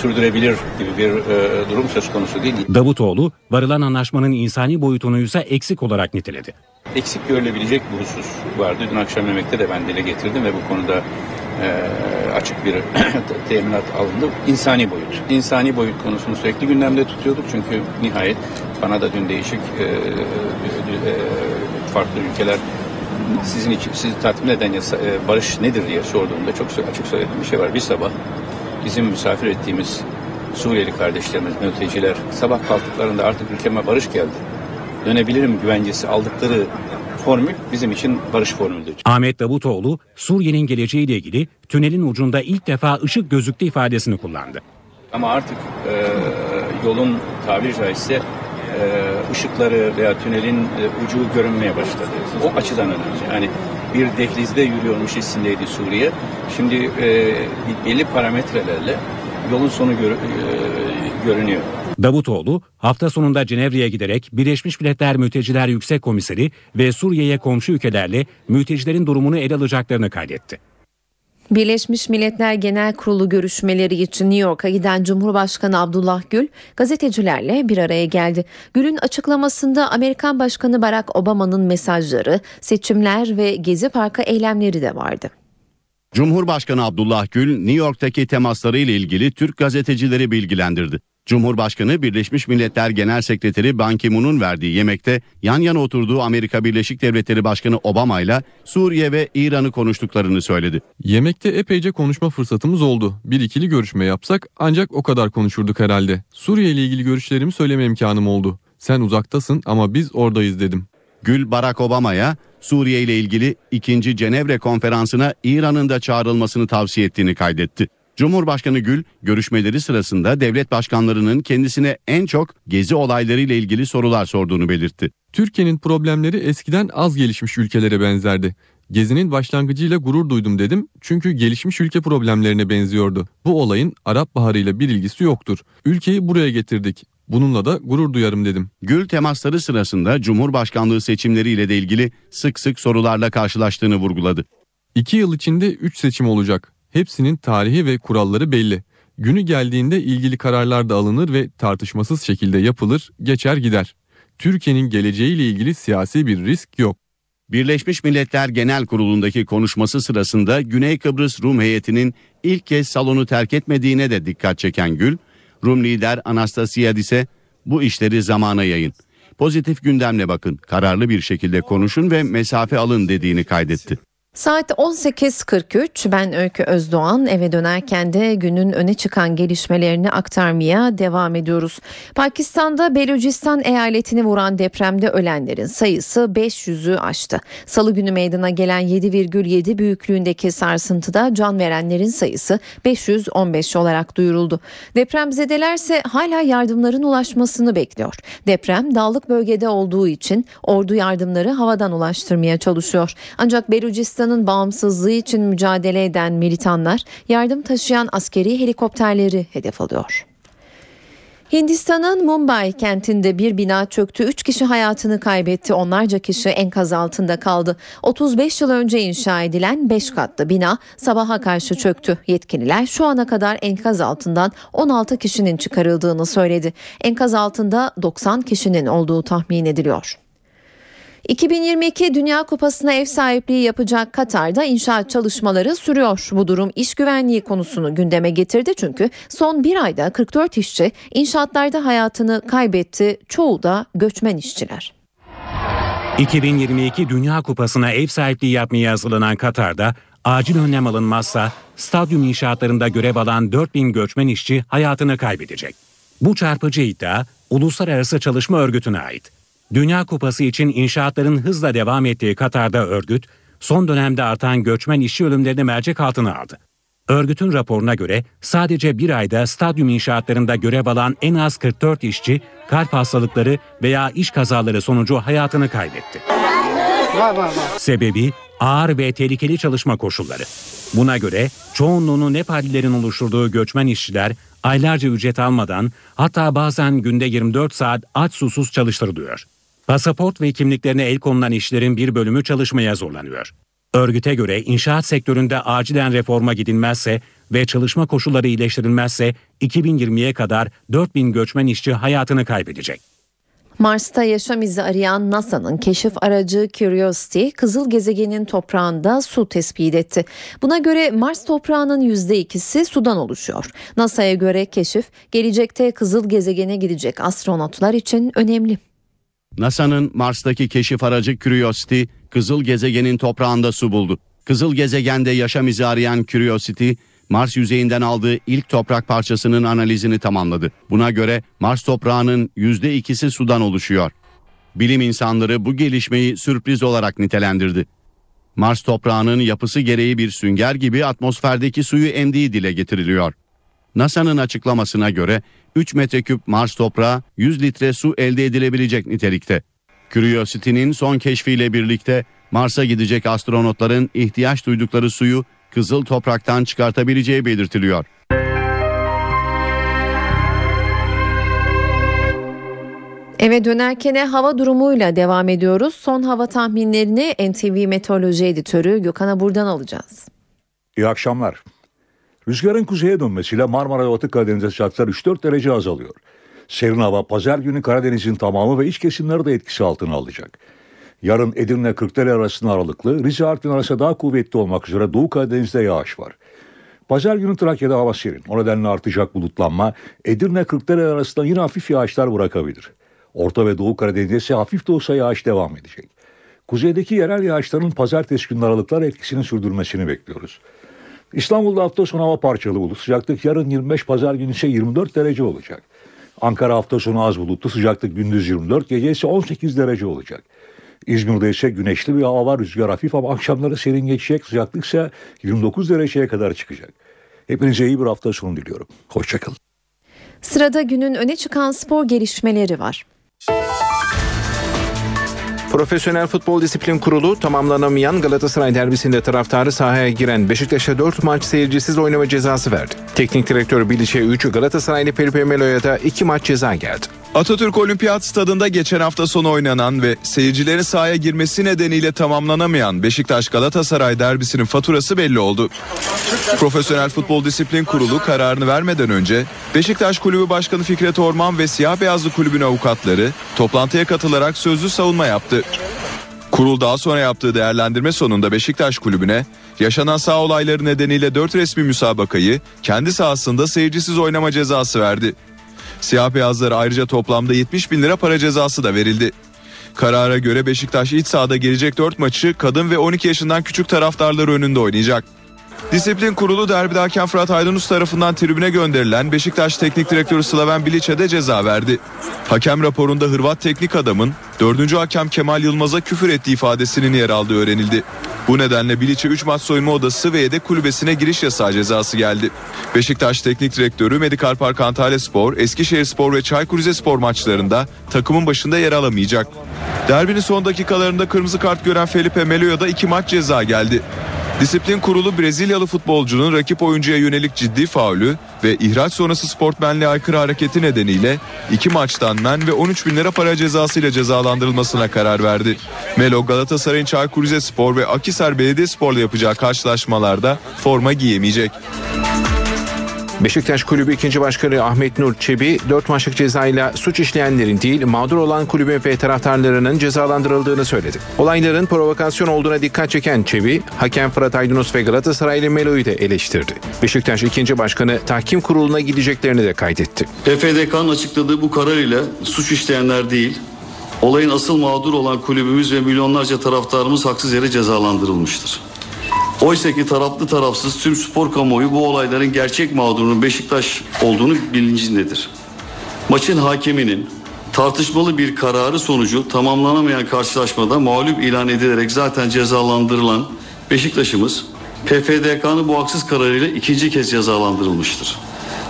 sürdürebilir gibi bir e, durum söz konusu değil. Davutoğlu, varılan anlaşmanın insani boyutunu ise eksik olarak niteledi. Eksik görülebilecek bir husus vardı. Dün akşam yemekte de ben dile getirdim ve bu konuda e, açık bir teminat alındı. İnsani boyut. İnsani boyut konusunu sürekli gündemde tutuyorduk çünkü nihayet bana da dün değişik e, e, farklı ülkeler sizin için sizi tatmin eden yasa, e, barış nedir diye sorduğumda çok açık söylediğim bir şey var. Bir sabah bizim misafir ettiğimiz Suriyeli kardeşlerimiz, mülteciler sabah kalktıklarında artık ülkeme barış geldi. Dönebilirim güvencesi aldıkları formül bizim için barış formülüdür. Ahmet Davutoğlu, Suriye'nin geleceğiyle ilgili tünelin ucunda ilk defa ışık gözüktü ifadesini kullandı. Ama artık e, yolun tabiri caizse ışıkları veya tünelin e, ucu görünmeye başladı. O açıdan önemli. Yani bir dehlizde yürüyormuş hissindeydi Suriye. Şimdi e, belli parametrelerle yolun sonu gör, e, görünüyor. Davutoğlu hafta sonunda Cenevre'ye giderek Birleşmiş Milletler Mülteciler Yüksek Komiseri ve Suriye'ye komşu ülkelerle mültecilerin durumunu ele alacaklarını kaydetti. Birleşmiş Milletler Genel Kurulu görüşmeleri için New York'a giden Cumhurbaşkanı Abdullah Gül gazetecilerle bir araya geldi. Gül'ün açıklamasında Amerikan Başkanı Barack Obama'nın mesajları, seçimler ve Gezi Parkı eylemleri de vardı. Cumhurbaşkanı Abdullah Gül New York'taki temasları ile ilgili Türk gazetecileri bilgilendirdi. Cumhurbaşkanı Birleşmiş Milletler Genel Sekreteri Ban Ki-moon'un verdiği yemekte yan yana oturduğu Amerika Birleşik Devletleri Başkanı Obama ile Suriye ve İran'ı konuştuklarını söyledi. Yemekte epeyce konuşma fırsatımız oldu. Bir ikili görüşme yapsak ancak o kadar konuşurduk herhalde. Suriye ile ilgili görüşlerimi söyleme imkanım oldu. Sen uzaktasın ama biz oradayız dedim. Gül Barack Obama'ya Suriye ile ilgili 2. Cenevre konferansına İran'ın da çağrılmasını tavsiye ettiğini kaydetti. Cumhurbaşkanı Gül görüşmeleri sırasında devlet başkanlarının kendisine en çok gezi olayları ile ilgili sorular sorduğunu belirtti. Türkiye'nin problemleri eskiden az gelişmiş ülkelere benzerdi. Gezinin başlangıcıyla gurur duydum dedim çünkü gelişmiş ülke problemlerine benziyordu. Bu olayın Arap Baharı ile bir ilgisi yoktur. Ülkeyi buraya getirdik. Bununla da gurur duyarım dedim. Gül temasları sırasında Cumhurbaşkanlığı seçimleriyle de ilgili sık sık sorularla karşılaştığını vurguladı. İki yıl içinde üç seçim olacak. Hepsinin tarihi ve kuralları belli. Günü geldiğinde ilgili kararlar da alınır ve tartışmasız şekilde yapılır, geçer gider. Türkiye'nin geleceğiyle ilgili siyasi bir risk yok. Birleşmiş Milletler Genel Kurulu'ndaki konuşması sırasında Güney Kıbrıs Rum heyetinin ilk kez salonu terk etmediğine de dikkat çeken Gül, Rum lider Anastasiadis'e bu işleri zamana yayın. Pozitif gündemle bakın, kararlı bir şekilde konuşun ve mesafe alın dediğini kaydetti. Saat 18.43 ben Öykü Özdoğan eve dönerken de günün öne çıkan gelişmelerini aktarmaya devam ediyoruz. Pakistan'da Belucistan eyaletini vuran depremde ölenlerin sayısı 500'ü aştı. Salı günü meydana gelen 7,7 büyüklüğündeki sarsıntıda can verenlerin sayısı 515 olarak duyuruldu. Depremzedelerse hala yardımların ulaşmasını bekliyor. Deprem dağlık bölgede olduğu için ordu yardımları havadan ulaştırmaya çalışıyor. Ancak Belucistan Pakistan'ın bağımsızlığı için mücadele eden militanlar yardım taşıyan askeri helikopterleri hedef alıyor. Hindistan'ın Mumbai kentinde bir bina çöktü. 3 kişi hayatını kaybetti. Onlarca kişi enkaz altında kaldı. 35 yıl önce inşa edilen 5 katlı bina sabaha karşı çöktü. Yetkililer şu ana kadar enkaz altından 16 kişinin çıkarıldığını söyledi. Enkaz altında 90 kişinin olduğu tahmin ediliyor. 2022 Dünya Kupası'na ev sahipliği yapacak Katar'da inşaat çalışmaları sürüyor. Bu durum iş güvenliği konusunu gündeme getirdi çünkü son bir ayda 44 işçi inşaatlarda hayatını kaybetti. Çoğu da göçmen işçiler. 2022 Dünya Kupası'na ev sahipliği yapmaya hazırlanan Katar'da acil önlem alınmazsa stadyum inşaatlarında görev alan 4000 göçmen işçi hayatını kaybedecek. Bu çarpıcı iddia Uluslararası Çalışma Örgütü'ne ait. Dünya Kupası için inşaatların hızla devam ettiği Katar'da örgüt, son dönemde artan göçmen işçi ölümlerini mercek altına aldı. Örgütün raporuna göre sadece bir ayda stadyum inşaatlarında görev alan en az 44 işçi kalp hastalıkları veya iş kazaları sonucu hayatını kaybetti. Sebebi ağır ve tehlikeli çalışma koşulları. Buna göre çoğunluğunu Nepallilerin oluşturduğu göçmen işçiler aylarca ücret almadan hatta bazen günde 24 saat aç susuz çalıştırılıyor. Pasaport ve kimliklerine el konulan işlerin bir bölümü çalışmaya zorlanıyor. Örgüte göre inşaat sektöründe acilen reforma gidilmezse ve çalışma koşulları iyileştirilmezse 2020'ye kadar 4000 göçmen işçi hayatını kaybedecek. Mars'ta yaşam izi arayan NASA'nın keşif aracı Curiosity, kızıl gezegenin toprağında su tespit etti. Buna göre Mars toprağının %2'si sudan oluşuyor. NASA'ya göre keşif, gelecekte kızıl gezegene gidecek astronotlar için önemli. NASA'nın Mars'taki keşif aracı Curiosity Kızıl gezegenin toprağında su buldu. Kızıl gezegende yaşam izi arayan Curiosity, Mars yüzeyinden aldığı ilk toprak parçasının analizini tamamladı. Buna göre Mars toprağının %2'si sudan oluşuyor. Bilim insanları bu gelişmeyi sürpriz olarak nitelendirdi. Mars toprağının yapısı gereği bir sünger gibi atmosferdeki suyu emdiği dile getiriliyor. NASA'nın açıklamasına göre 3 metreküp Mars toprağı 100 litre su elde edilebilecek nitelikte. Curiosity'nin son keşfiyle birlikte Mars'a gidecek astronotların ihtiyaç duydukları suyu kızıl topraktan çıkartabileceği belirtiliyor. Eve dönerken hava durumuyla devam ediyoruz. Son hava tahminlerini NTV Meteoroloji Editörü Gökhan buradan alacağız. İyi akşamlar. Rüzgarın kuzeye dönmesiyle Marmara ve Batı Karadeniz'de sıcaklıklar 3-4 derece azalıyor. Serin hava pazar günü Karadeniz'in tamamı ve iç kesimleri de etkisi altına alacak. Yarın Edirne Kırklareli arasında aralıklı, Rize Artvin arasında daha kuvvetli olmak üzere Doğu Karadeniz'de yağış var. Pazar günü Trakya'da hava serin. O nedenle artacak bulutlanma Edirne Kırklareli arasında yine hafif yağışlar bırakabilir. Orta ve Doğu Karadeniz'de ise hafif de olsa yağış devam edecek. Kuzeydeki yerel yağışların pazartesi günü aralıklar etkisini sürdürmesini bekliyoruz. İstanbul'da hafta sonu hava parçalı bulut. Sıcaklık yarın 25, pazar günü ise 24 derece olacak. Ankara hafta sonu az bulutlu. Sıcaklık gündüz 24, gece ise 18 derece olacak. İzmir'de ise güneşli bir hava var. Rüzgar hafif ama akşamları serin geçecek. Sıcaklık ise 29 dereceye kadar çıkacak. Hepinize iyi bir hafta sonu diliyorum. Hoşçakalın. Sırada günün öne çıkan spor gelişmeleri var. Profesyonel Futbol Disiplin Kurulu tamamlanamayan Galatasaray derbisinde taraftarı sahaya giren Beşiktaş'a 4 maç seyircisiz oynama cezası verdi. Teknik direktör Bilic'e 3, Galatasaraylı Felipe Melo'ya da 2 maç ceza geldi. Atatürk Olimpiyat Stadında geçen hafta sonu oynanan ve seyircilerin sahaya girmesi nedeniyle tamamlanamayan Beşiktaş Galatasaray derbisinin faturası belli oldu. Profesyonel Futbol Disiplin Kurulu kararını vermeden önce Beşiktaş Kulübü Başkanı Fikret Orman ve Siyah Beyazlı Kulübün avukatları toplantıya katılarak sözlü savunma yaptı. Kurul daha sonra yaptığı değerlendirme sonunda Beşiktaş Kulübü'ne yaşanan sağ olayları nedeniyle 4 resmi müsabakayı kendi sahasında seyircisiz oynama cezası verdi. Siyah beyazlara ayrıca toplamda 70 bin lira para cezası da verildi. Karara göre Beşiktaş iç sahada gelecek 4 maçı kadın ve 12 yaşından küçük taraftarları önünde oynayacak. Disiplin Kurulu derbide hakem Fırat Aydınus tarafından tribüne gönderilen Beşiktaş Teknik Direktörü Slaven Bilic'e de ceza verdi. Hakem raporunda Hırvat teknik adamın 4. hakem Kemal Yılmaz'a küfür ettiği ifadesinin yer aldığı öğrenildi. Bu nedenle Bilic'e 3 maç soyunma odası ve yedek kulübesine giriş yasağı cezası geldi. Beşiktaş Teknik Direktörü Medikal Park Antalya Spor, Eskişehir Spor ve Çaykur Rizespor maçlarında takımın başında yer alamayacak. Derbinin son dakikalarında kırmızı kart gören Felipe Melo'ya da 2 maç ceza geldi. Disiplin kurulu Brezilyalı futbolcunun rakip oyuncuya yönelik ciddi faulü ve ihraç sonrası sportmenliğe aykırı hareketi nedeniyle iki maçtan men ve 13 bin lira para cezası ile cezalandırılmasına karar verdi. Melo Galatasaray'ın Çaykur Rizespor ve Akhisar Belediyespor'la yapacağı karşılaşmalarda forma giyemeyecek. Beşiktaş Kulübü 2. Başkanı Ahmet Nur Çebi 4 maçlık cezayla suç işleyenlerin değil mağdur olan kulübün ve taraftarlarının cezalandırıldığını söyledi. Olayların provokasyon olduğuna dikkat çeken Çebi, hakem Fırat Aydınus ve Galatasaraylı Melo'yu da eleştirdi. Beşiktaş 2. Başkanı tahkim kuruluna gideceklerini de kaydetti. PFDK'nın açıkladığı bu karar ile suç işleyenler değil, olayın asıl mağdur olan kulübümüz ve milyonlarca taraftarımız haksız yere cezalandırılmıştır. Oysa ki taraflı tarafsız tüm spor kamuoyu bu olayların gerçek mağdurunun Beşiktaş olduğunu bilincindedir. Maçın hakeminin tartışmalı bir kararı sonucu tamamlanamayan karşılaşmada mağlup ilan edilerek zaten cezalandırılan Beşiktaş'ımız PFDK'nın bu haksız kararıyla ikinci kez cezalandırılmıştır.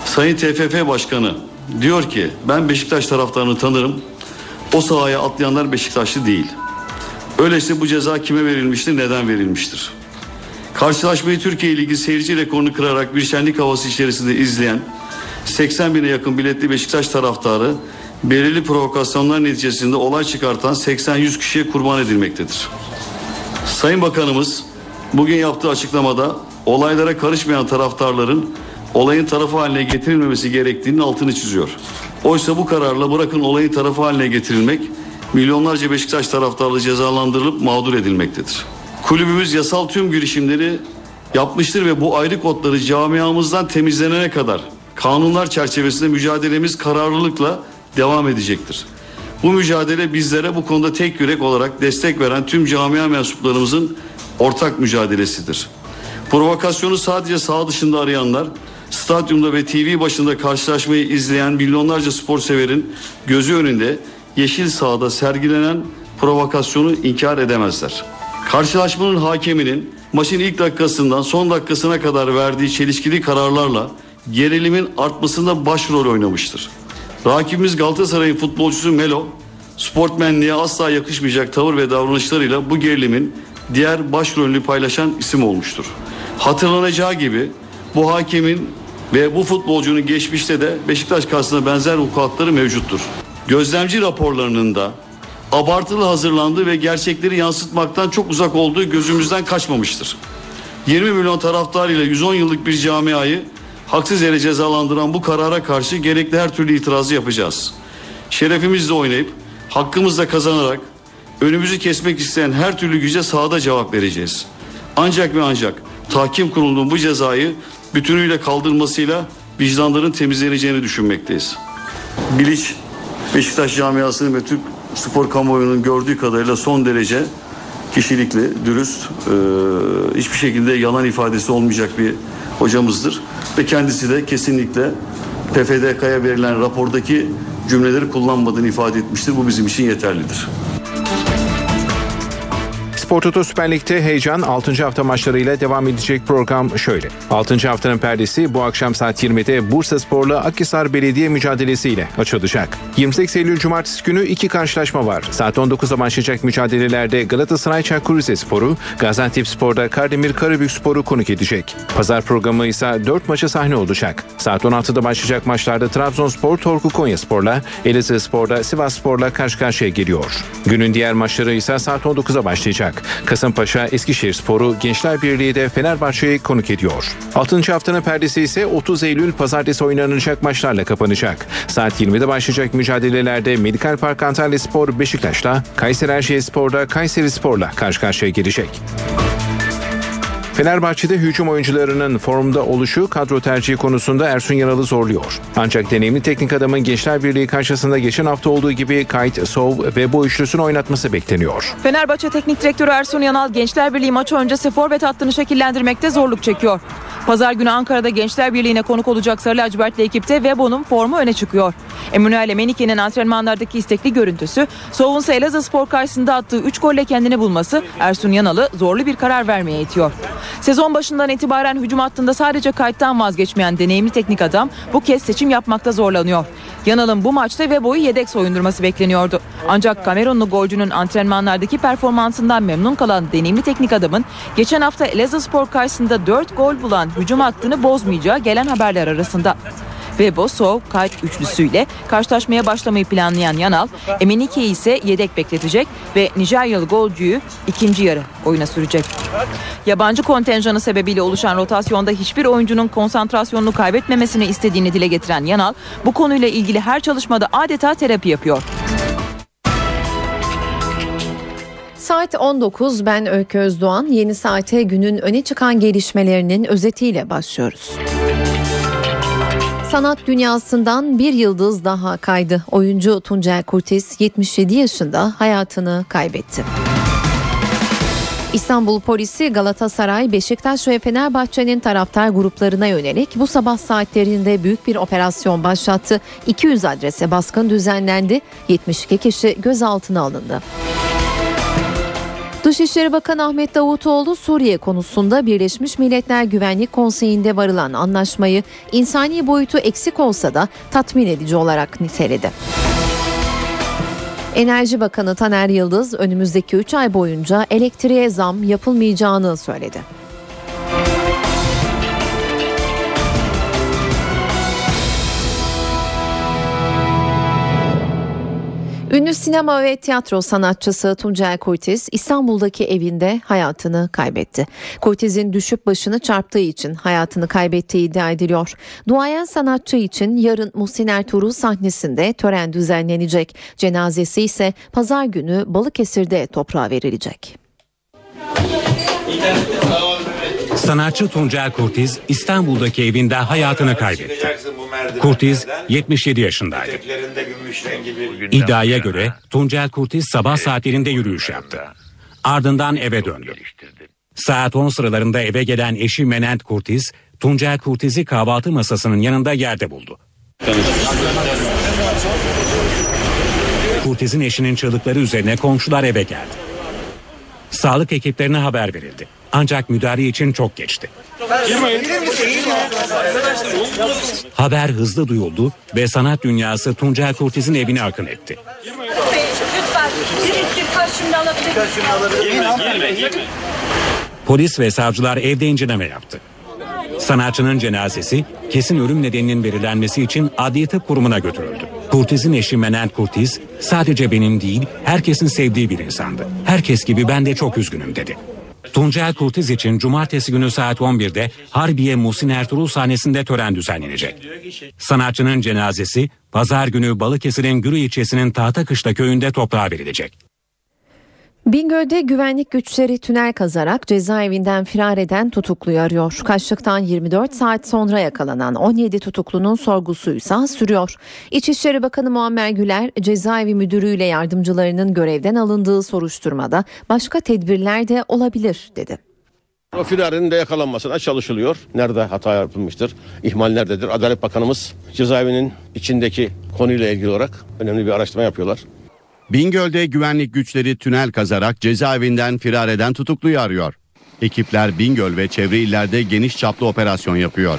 Sayın TFF Başkanı diyor ki ben Beşiktaş taraftarını tanırım. O sahaya atlayanlar Beşiktaşlı değil. Öyleyse bu ceza kime verilmiştir, neden verilmiştir? Karşılaşmayı Türkiye Ligi seyirci rekorunu kırarak bir şenlik havası içerisinde izleyen 80 bine yakın biletli Beşiktaş taraftarı belirli provokasyonlar neticesinde olay çıkartan 80-100 kişiye kurban edilmektedir. Sayın Bakanımız bugün yaptığı açıklamada olaylara karışmayan taraftarların olayın tarafı haline getirilmemesi gerektiğinin altını çiziyor. Oysa bu kararla bırakın olayın tarafı haline getirilmek milyonlarca Beşiktaş taraftarı cezalandırılıp mağdur edilmektedir. Kulübümüz yasal tüm girişimleri yapmıştır ve bu ayrı kodları camiamızdan temizlenene kadar kanunlar çerçevesinde mücadelemiz kararlılıkla devam edecektir. Bu mücadele bizlere bu konuda tek yürek olarak destek veren tüm camia mensuplarımızın ortak mücadelesidir. Provokasyonu sadece sağ dışında arayanlar, stadyumda ve TV başında karşılaşmayı izleyen milyonlarca spor severin gözü önünde yeşil sahada sergilenen provokasyonu inkar edemezler. Karşılaşmanın hakeminin maçın ilk dakikasından son dakikasına kadar verdiği çelişkili kararlarla gerilimin artmasında başrol oynamıştır. Rakibimiz Galatasaray'ın futbolcusu Melo, sportmenliğe asla yakışmayacak tavır ve davranışlarıyla bu gerilimin diğer başrolünü paylaşan isim olmuştur. Hatırlanacağı gibi bu hakemin ve bu futbolcunun geçmişte de Beşiktaş karşısında benzer vukuatları mevcuttur. Gözlemci raporlarının da abartılı hazırlandığı ve gerçekleri yansıtmaktan çok uzak olduğu gözümüzden kaçmamıştır. 20 milyon taraftar ile 110 yıllık bir camiayı haksız yere cezalandıran bu karara karşı gerekli her türlü itirazı yapacağız. Şerefimizle oynayıp hakkımızla kazanarak önümüzü kesmek isteyen her türlü güce sahada cevap vereceğiz. Ancak ve ancak tahkim kurulunun bu cezayı bütünüyle kaldırmasıyla vicdanların temizleneceğini düşünmekteyiz. Bilic, Beşiktaş camiasının ve Türk spor kamuoyunun gördüğü kadarıyla son derece kişilikli, dürüst, e, hiçbir şekilde yalan ifadesi olmayacak bir hocamızdır. Ve kendisi de kesinlikle PFDK'ya verilen rapordaki cümleleri kullanmadığını ifade etmiştir. Bu bizim için yeterlidir. Spor Toto Süper Lig'de heyecan 6. hafta maçlarıyla devam edecek program şöyle. 6. haftanın perdesi bu akşam saat 20'de Bursa Spor'la Akhisar Belediye mücadelesiyle açılacak. 28 Eylül Cumartesi günü iki karşılaşma var. Saat 19'da başlayacak mücadelelerde Galatasaray Çaykur Rizespor'u, Gaziantep Spor'da Kardemir Karabük Spor'u konuk edecek. Pazar programı ise 4 maçı sahne olacak. Saat 16'da başlayacak maçlarda Trabzonspor Torku Konyaspor'la, Elazığ Spor'da Sivas Spor'la karşı karşıya geliyor. Günün diğer maçları ise saat 19'a başlayacak. Kasımpaşa Eskişehir Sporu Gençler Birliği de Fenerbahçe'yi konuk ediyor. 6. haftanın perdesi ise 30 Eylül pazartesi oynanacak maçlarla kapanacak. Saat 20'de başlayacak mücadelelerde Medikal Park Antalya Spor Beşiktaş'la, Kayseri Erşehir Spor'da Kayseri Spor'la karşı karşıya gelecek. Fenerbahçe'de hücum oyuncularının formda oluşu kadro tercihi konusunda Ersun Yanal'ı zorluyor. Ancak deneyimli teknik adamın Gençler Birliği karşısında geçen hafta olduğu gibi Kayt, Sov ve bu üçlüsünü oynatması bekleniyor. Fenerbahçe Teknik Direktörü Ersun Yanal Gençler Birliği maçı öncesi forvet hattını şekillendirmekte zorluk çekiyor. Pazar günü Ankara'da Gençler Birliği'ne konuk olacak Sarı Lacivertli ekipte Webo'nun formu öne çıkıyor. Emanuele Menike'nin antrenmanlardaki istekli görüntüsü, Sov'un ise Elazığ Spor karşısında attığı 3 golle kendini bulması Ersun Yanal'ı zorlu bir karar vermeye itiyor. Sezon başından itibaren hücum hattında sadece kayıttan vazgeçmeyen deneyimli teknik adam bu kez seçim yapmakta zorlanıyor. Yanal'ın bu maçta Webo'yu yedek soyundurması bekleniyordu. Ancak Kamerunlu golcünün antrenmanlardaki performansından memnun kalan deneyimli teknik adamın geçen hafta Elazığ Spor karşısında 4 gol bulan hücum hattını bozmayacağı gelen haberler arasında ve Bosov kayıt üçlüsüyle karşılaşmaya başlamayı planlayan Yanal, Emenike'yi ise yedek bekletecek ve Nijeryalı golcüyü ikinci yarı oyuna sürecek. Yabancı kontenjanı sebebiyle oluşan rotasyonda hiçbir oyuncunun konsantrasyonunu kaybetmemesini istediğini dile getiren Yanal, bu konuyla ilgili her çalışmada adeta terapi yapıyor. Saat 19 ben Öykü Özdoğan. Yeni saate günün öne çıkan gelişmelerinin özetiyle başlıyoruz. Sanat dünyasından bir yıldız daha kaydı. Oyuncu Tuncel Kurtiz 77 yaşında hayatını kaybetti. İstanbul polisi Galatasaray, Beşiktaş ve Fenerbahçe'nin taraftar gruplarına yönelik bu sabah saatlerinde büyük bir operasyon başlattı. 200 adrese baskın düzenlendi. 72 kişi gözaltına alındı. Dışişleri Bakanı Ahmet Davutoğlu Suriye konusunda Birleşmiş Milletler Güvenlik Konseyi'nde varılan anlaşmayı insani boyutu eksik olsa da tatmin edici olarak niteledi. Enerji Bakanı Taner Yıldız önümüzdeki 3 ay boyunca elektriğe zam yapılmayacağını söyledi. Ünlü sinema ve tiyatro sanatçısı Tuncel Kurtiz İstanbul'daki evinde hayatını kaybetti. Kurtiz'in düşüp başını çarptığı için hayatını kaybettiği iddia ediliyor. Duayen sanatçı için yarın Muhsin Ertuğrul sahnesinde tören düzenlenecek. Cenazesi ise pazar günü Balıkesir'de toprağa verilecek. Sanatçı Tuncel Kurtiz İstanbul'daki evinde hayatını kaybetti. Kurtiz 77 yaşındaydı. İddiaya göre Tuncel Kurtiz sabah saatlerinde yürüyüş yaptı. Ardından eve döndü. Saat 10 sıralarında eve gelen eşi Menent Kurtiz, Tuncel Kurtiz'i kahvaltı masasının yanında yerde buldu. Kurtiz'in eşinin çığlıkları üzerine komşular eve geldi. Sağlık ekiplerine haber verildi. Ancak müdahale için çok geçti. Haber hızlı duyuldu ve sanat dünyası Tuncel Kurtiz'in evine akın etti. Polis ve savcılar evde inceleme yaptı. Sanatçının cenazesi kesin ölüm nedeninin belirlenmesi için Adli Tıp Kurumu'na götürüldü. Kurtiz'in eşi Menent Kurtiz sadece benim değil herkesin sevdiği bir insandı. Herkes gibi ben de çok üzgünüm dedi. Tuncel Kurtiz için cumartesi günü saat 11'de Harbiye Muhsin Ertuğrul sahnesinde tören düzenlenecek. Sanatçının cenazesi pazar günü Balıkesir'in Gürü ilçesinin Tahtakışla köyünde toprağa verilecek. Bingöl'de güvenlik güçleri tünel kazarak cezaevinden firar eden tutukluyu arıyor. Kaçtıktan 24 saat sonra yakalanan 17 tutuklunun sorgusuysa sürüyor. İçişleri Bakanı Muammer Güler cezaevi müdürüyle yardımcılarının görevden alındığı soruşturmada başka tedbirler de olabilir dedi. O firarinin de yakalanmasına çalışılıyor. Nerede hata yapılmıştır, ihmal nerededir? Adalet Bakanımız cezaevinin içindeki konuyla ilgili olarak önemli bir araştırma yapıyorlar. Bingöl'de güvenlik güçleri tünel kazarak cezaevinden firar eden tutukluyu arıyor. Ekipler Bingöl ve çevre illerde geniş çaplı operasyon yapıyor.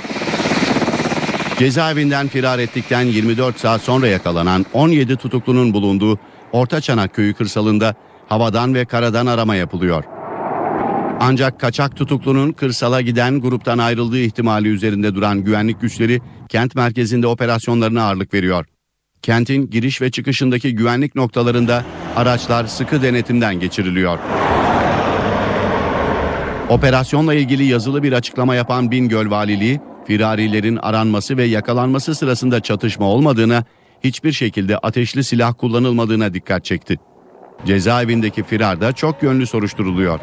Cezaevinden firar ettikten 24 saat sonra yakalanan 17 tutuklunun bulunduğu Orta Çanak köyü kırsalında havadan ve karadan arama yapılıyor. Ancak kaçak tutuklunun kırsala giden gruptan ayrıldığı ihtimali üzerinde duran güvenlik güçleri kent merkezinde operasyonlarına ağırlık veriyor. Kentin giriş ve çıkışındaki güvenlik noktalarında araçlar sıkı denetimden geçiriliyor. Operasyonla ilgili yazılı bir açıklama yapan Bingöl Valiliği, firarilerin aranması ve yakalanması sırasında çatışma olmadığına, hiçbir şekilde ateşli silah kullanılmadığına dikkat çekti. Cezaevindeki firar da çok yönlü soruşturuluyor.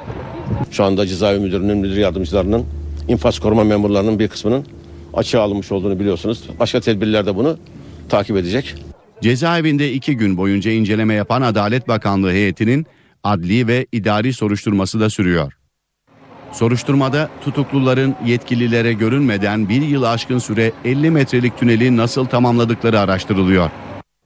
Şu anda cezaevi müdürünün, müdür yardımcılarının, infaz koruma memurlarının bir kısmının açığa alınmış olduğunu biliyorsunuz. Başka tedbirler de bunu takip edecek. Cezaevinde iki gün boyunca inceleme yapan Adalet Bakanlığı heyetinin adli ve idari soruşturması da sürüyor. Soruşturmada tutukluların yetkililere görünmeden bir yıl aşkın süre 50 metrelik tüneli nasıl tamamladıkları araştırılıyor.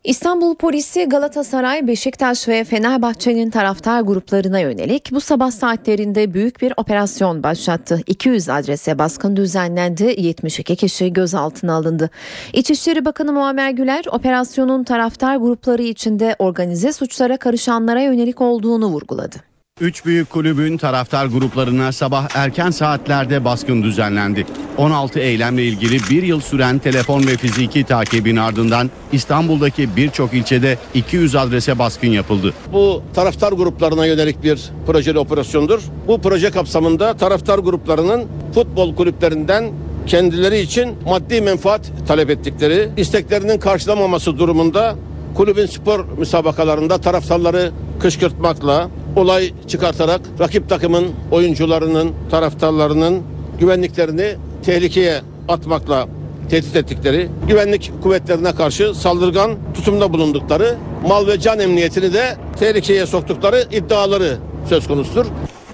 İstanbul polisi Galatasaray, Beşiktaş ve Fenerbahçe'nin taraftar gruplarına yönelik bu sabah saatlerinde büyük bir operasyon başlattı. 200 adrese baskın düzenlendi, 72 kişi gözaltına alındı. İçişleri Bakanı Muammer Güler operasyonun taraftar grupları içinde organize suçlara karışanlara yönelik olduğunu vurguladı. Üç büyük kulübün taraftar gruplarına sabah erken saatlerde baskın düzenlendi. 16 eylemle ilgili bir yıl süren telefon ve fiziki takibin ardından İstanbul'daki birçok ilçede 200 adrese baskın yapıldı. Bu taraftar gruplarına yönelik bir projeli operasyondur. Bu proje kapsamında taraftar gruplarının futbol kulüplerinden kendileri için maddi menfaat talep ettikleri, isteklerinin karşılamaması durumunda kulübün spor müsabakalarında taraftarları kışkırtmakla, olay çıkartarak rakip takımın oyuncularının, taraftarlarının güvenliklerini tehlikeye atmakla tehdit ettikleri, güvenlik kuvvetlerine karşı saldırgan tutumda bulundukları, mal ve can emniyetini de tehlikeye soktukları iddiaları söz konusudur.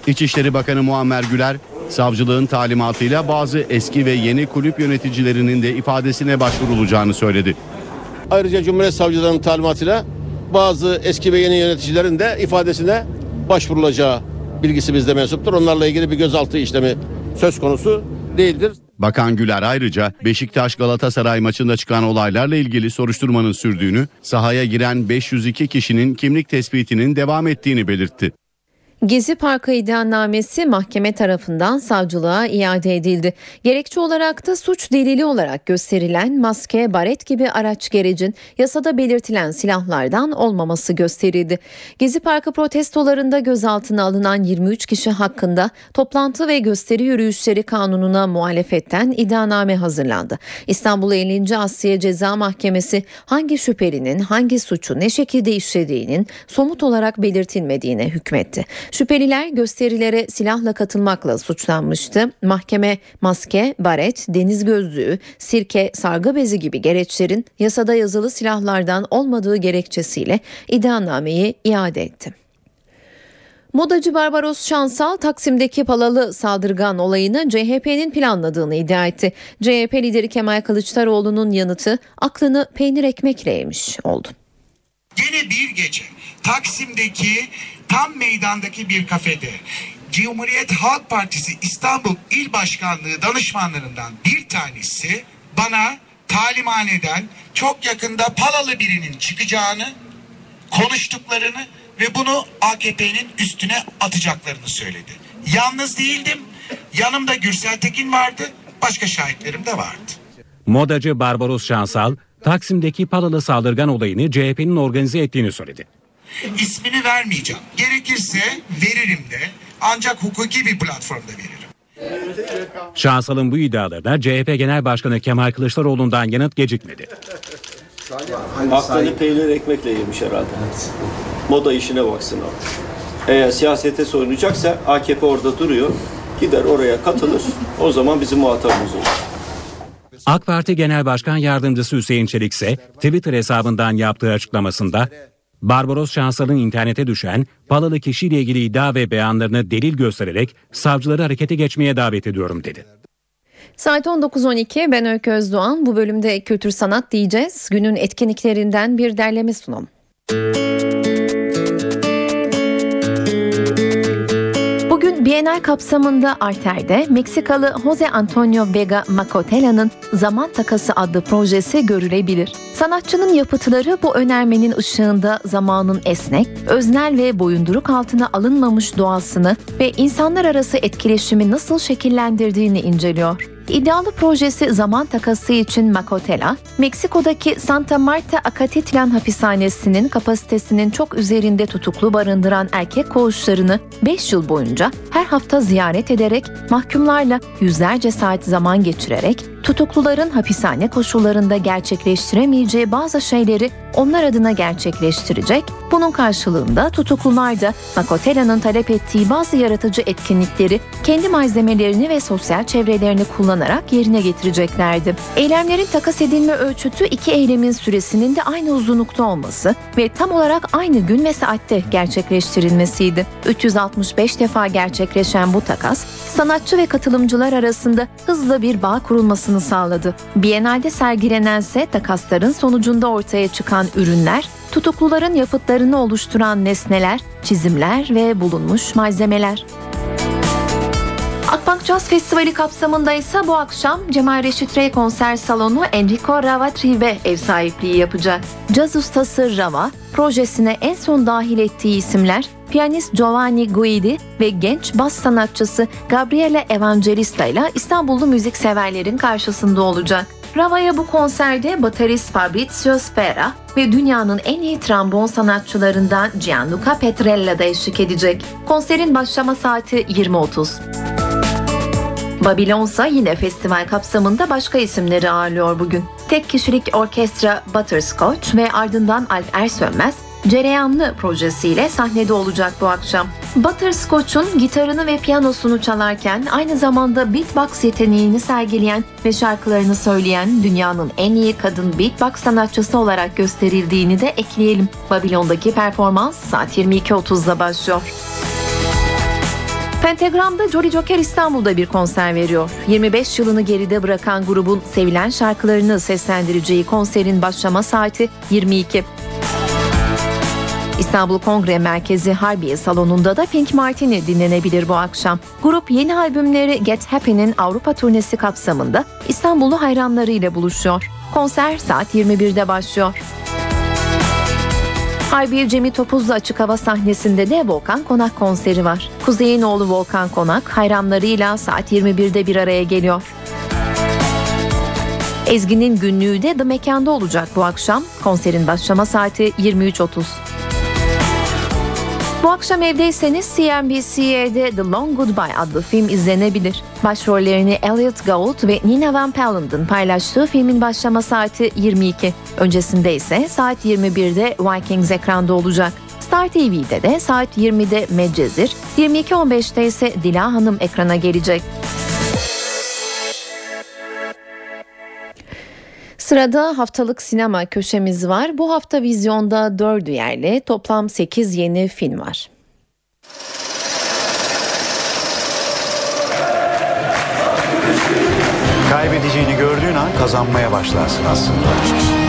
İçişleri Bakanı Muammer Güler, savcılığın talimatıyla bazı eski ve yeni kulüp yöneticilerinin de ifadesine başvurulacağını söyledi. Ayrıca Cumhuriyet Savcılığı'nın talimatıyla bazı eski ve yeni yöneticilerin de ifadesine başvurulacağı bilgisi bizde mensuptur. Onlarla ilgili bir gözaltı işlemi söz konusu değildir. Bakan Güler ayrıca Beşiktaş Galatasaray maçında çıkan olaylarla ilgili soruşturmanın sürdüğünü, sahaya giren 502 kişinin kimlik tespitinin devam ettiğini belirtti. Gezi Parkı iddianamesi mahkeme tarafından savcılığa iade edildi. Gerekçe olarak da suç delili olarak gösterilen maske, baret gibi araç gerecin yasada belirtilen silahlardan olmaması gösterildi. Gezi Parkı protestolarında gözaltına alınan 23 kişi hakkında toplantı ve gösteri yürüyüşleri kanununa muhalefetten iddianame hazırlandı. İstanbul 50. Asya Ceza Mahkemesi hangi şüphelinin hangi suçu ne şekilde işlediğinin somut olarak belirtilmediğine hükmetti. Şüpheliler gösterilere silahla katılmakla suçlanmıştı. Mahkeme maske, baret, deniz gözlüğü, sirke, sargı bezi gibi gereçlerin yasada yazılı silahlardan olmadığı gerekçesiyle iddianameyi iade etti. Modacı Barbaros Şansal Taksim'deki palalı saldırgan olayını CHP'nin planladığını iddia etti. CHP lideri Kemal Kılıçdaroğlu'nun yanıtı aklını peynir ekmekle yemiş oldu. Gene bir gece Taksim'deki tam meydandaki bir kafede Cumhuriyet Halk Partisi İstanbul İl Başkanlığı danışmanlarından bir tanesi bana talimhaneden çok yakında palalı birinin çıkacağını, konuştuklarını ve bunu AKP'nin üstüne atacaklarını söyledi. Yalnız değildim. Yanımda Gürsel Tekin vardı. Başka şahitlerim de vardı. Modacı Barbaros Şansal, Taksim'deki Palalı saldırgan olayını CHP'nin organize ettiğini söyledi. İsmini vermeyeceğim. Gerekirse veririm de ancak hukuki bir platformda veririm. Şansal'ın bu iddialarına CHP Genel Başkanı Kemal Kılıçdaroğlu'ndan yanıt gecikmedi. Aklını peynir ekmekle yemiş herhalde. Moda işine baksın abi. Eğer siyasete soyunacaksa AKP orada duruyor. Gider oraya katılır. O zaman bizim muhatabımız olur. AK Parti Genel Başkan Yardımcısı Hüseyin Çelik ise Twitter hesabından yaptığı açıklamasında Barbaros Şansal'ın internete düşen Palalı kişiyle ilgili iddia ve beyanlarını delil göstererek savcıları harekete geçmeye davet ediyorum dedi. Saat 19.12 ben Öykü Özdoğan. Bu bölümde kültür sanat diyeceğiz. Günün etkinliklerinden bir derleme sunum. Bugün Bienal kapsamında Arter'de Meksikalı Jose Antonio Vega Macotela'nın Zaman Takası adlı projesi görülebilir. Sanatçının yapıtları bu önermenin ışığında zamanın esnek, öznel ve boyunduruk altına alınmamış doğasını ve insanlar arası etkileşimi nasıl şekillendirdiğini inceliyor. İddialı projesi zaman takası için Macotela, Meksiko'daki Santa Marta Acatitlan hapishanesinin kapasitesinin çok üzerinde tutuklu barındıran erkek koğuşlarını 5 yıl boyunca her hafta ziyaret ederek mahkumlarla yüzlerce saat zaman geçirerek tutukluların hapishane koşullarında gerçekleştiremeyeceği bazı şeyleri onlar adına gerçekleştirecek. Bunun karşılığında tutuklular da Macotela'nın talep ettiği bazı yaratıcı etkinlikleri kendi malzemelerini ve sosyal çevrelerini kullanarak yerine getireceklerdi. Eylemlerin takas edilme ölçütü iki eylemin süresinin de aynı uzunlukta olması ve tam olarak aynı gün ve saatte gerçekleştirilmesiydi. 365 defa gerçekleşen bu takas, sanatçı ve katılımcılar arasında hızla bir bağ kurulmasını sağladı. Biennale'de sergilenense takasların sonucunda ortaya çıkan ürünler, tutukluların yapıtlarını oluşturan nesneler, çizimler ve bulunmuş malzemeler. Akbank Jazz Festivali kapsamında ise bu akşam Cemal Reşit Rey konser salonu Enrico Rava Trive ev sahipliği yapacak. Caz ustası Rava, projesine en son dahil ettiği isimler piyanist Giovanni Guidi ve genç bas sanatçısı Gabriele Evangelista ile İstanbullu müzik severlerin karşısında olacak. Rava'ya bu konserde baterist Fabrizio Sfera ve dünyanın en iyi trombon sanatçılarından Gianluca Petrella da eşlik edecek. Konserin başlama saati 20.30. Babylon yine festival kapsamında başka isimleri ağırlıyor bugün. Tek kişilik orkestra Butterscotch ve ardından Alp Ersönmez Cereyanlı projesiyle sahnede olacak bu akşam. Butterscotch'un gitarını ve piyanosunu çalarken aynı zamanda beatbox yeteneğini sergileyen ve şarkılarını söyleyen dünyanın en iyi kadın beatbox sanatçısı olarak gösterildiğini de ekleyelim. Babilon'daki performans saat 22.30'da başlıyor. Pentagram'da Jolly Joker İstanbul'da bir konser veriyor. 25 yılını geride bırakan grubun sevilen şarkılarını seslendireceği konserin başlama saati 22. İstanbul Kongre Merkezi Harbiye Salonu'nda da Pink Martini dinlenebilir bu akşam. Grup yeni albümleri Get Happy'nin Avrupa turnesi kapsamında İstanbullu hayranlarıyla buluşuyor. Konser saat 21'de başlıyor. Harbiye Cemil Topuzlu açık hava sahnesinde de Volkan Konak konseri var. Kuzey'in oğlu Volkan Konak hayranlarıyla saat 21'de bir araya geliyor. Ezgi'nin günlüğü de The Mekan'da olacak bu akşam. Konserin başlama saati 23.30. Bu akşam evdeyseniz CNBC'de The Long Goodbye adlı film izlenebilir. Başrollerini Elliot Gould ve Nina Van Pelland'ın paylaştığı filmin başlama saati 22. Öncesinde ise saat 21'de Vikings ekranda olacak. Star TV'de de saat 20'de Medcezir, 22.15'te ise Dila Hanım ekrana gelecek. Sırada haftalık sinema köşemiz var. Bu hafta vizyonda 4 yerli toplam 8 yeni film var. Kaybedeceğini gördüğün an kazanmaya başlarsın aslında.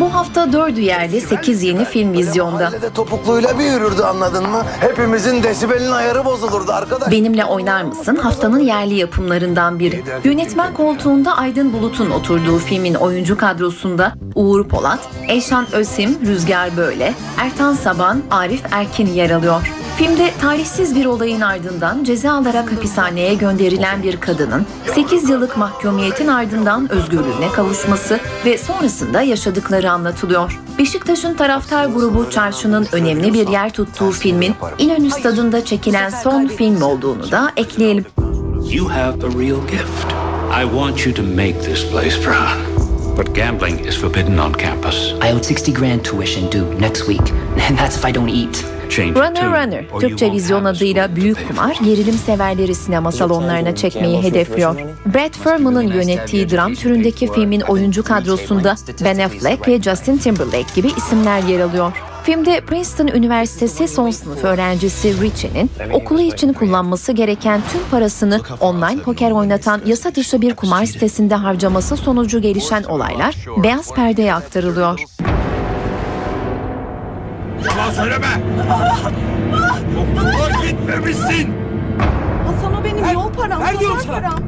Bu hafta 4 yerli 8 yeni film vizyonda. Mahallede topukluyla bir yürürdü anladın mı? Hepimizin desibelin ayarı bozulurdu arkadaş. Benimle oynar mısın? Haftanın yerli yapımlarından biri. Yönetmen koltuğunda Aydın Bulut'un oturduğu filmin oyuncu kadrosunda Uğur Polat, Eşan Ösim, Rüzgar Böyle, Ertan Saban, Arif Erkin yer alıyor. Filmde talihsiz bir olayın ardından ceza alarak hapishaneye gönderilen bir kadının 8 yıllık mahkumiyetin ardından özgürlüğüne kavuşması ve sonrasında yaşadıkları anlatılıyor. Beşiktaş'ın taraftar grubu Çarşı'nın önemli bir yer tuttuğu filmin İnönü Stadı'nda çekilen son film olduğunu da ekleyelim. You have a real gift. I want you to make this place proud. But gambling is forbidden on campus. I owed 60 grand tuition due next week, and that's if I don't eat. Runner Runner, Türkçe vizyon adıyla Büyük. Kumar, gerilim severleri sinema salonlarına çekmeyi hedefliyor. Brad Furman'ın yönettiği dram türündeki filmin oyuncu kadrosunda Ben Affleck ve Justin Timberlake gibi isimler yer alıyor. Filmde Princeton Üniversitesi son sınıf öğrencisi Richie'nin okulu için kullanması gereken tüm parasını online poker oynatan yasa dışı bir kumar sitesinde harcaması sonucu gelişen olaylar beyaz perdeye aktarılıyor. Yalan söyleme. Okula gitmemişsin. Hasan o benim yol param, ver diyorum pazar sana. param.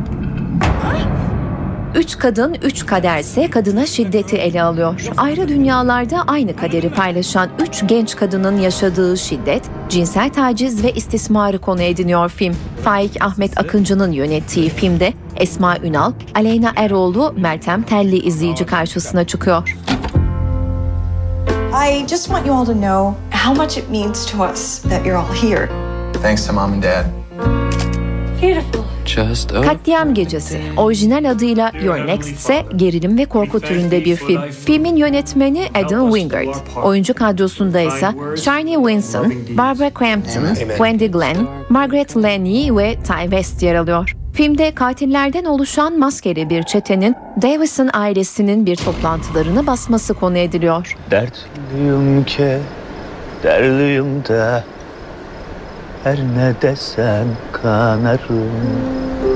Üç kadın, üç kaderse kadına şiddeti ele alıyor. Ayrı dünyalarda aynı kaderi paylaşan üç genç kadının yaşadığı şiddet, cinsel taciz ve istismarı konu ediniyor film. Faik Ahmet Akıncı'nın yönettiği filmde Esma Ünal, Aleyna Eroğlu, Meltem Telli izleyici karşısına çıkıyor. I just want you all to know how much it means to us that you're all here. Thanks to mom and dad. Beautiful. Just Katliam Gecesi, orijinal adıyla Your Next ise gerilim ve korku türünde bir film. Filmin yönetmeni Adam Wingard. Oyuncu kadrosunda ise Shani Winston, Barbara Crampton, Wendy Glenn, Margaret Lenny ve Ty West yer alıyor. Filmde katillerden oluşan maskeli bir çetenin Davison ailesinin bir toplantılarını basması konu ediliyor. Dertliyim ki, derliyim de her ne desem kanarım.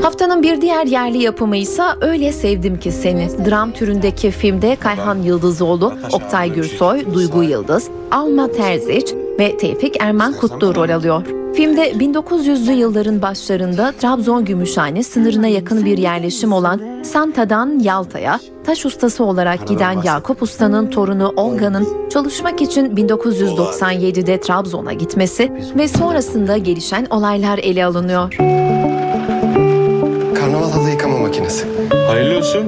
Haftanın bir diğer yerli yapımı ise Öyle Sevdim Ki Seni. Dram türündeki filmde Kayhan Yıldızoğlu, Oktay Gürsoy, Duygu Yıldız, Alma Terziç ve Tevfik Erman Kutlu rol alıyor. Filmde 1900'lü yılların başlarında Trabzon Gümüşhane sınırına yakın bir yerleşim olan Santa'dan Yalta'ya taş ustası olarak giden Yakup Usta'nın torunu Olga'nın çalışmak için 1997'de Trabzon'a gitmesi ve sonrasında gelişen olaylar ele alınıyor. Karnaval halı yıkama makinesi. Hayırlı olsun.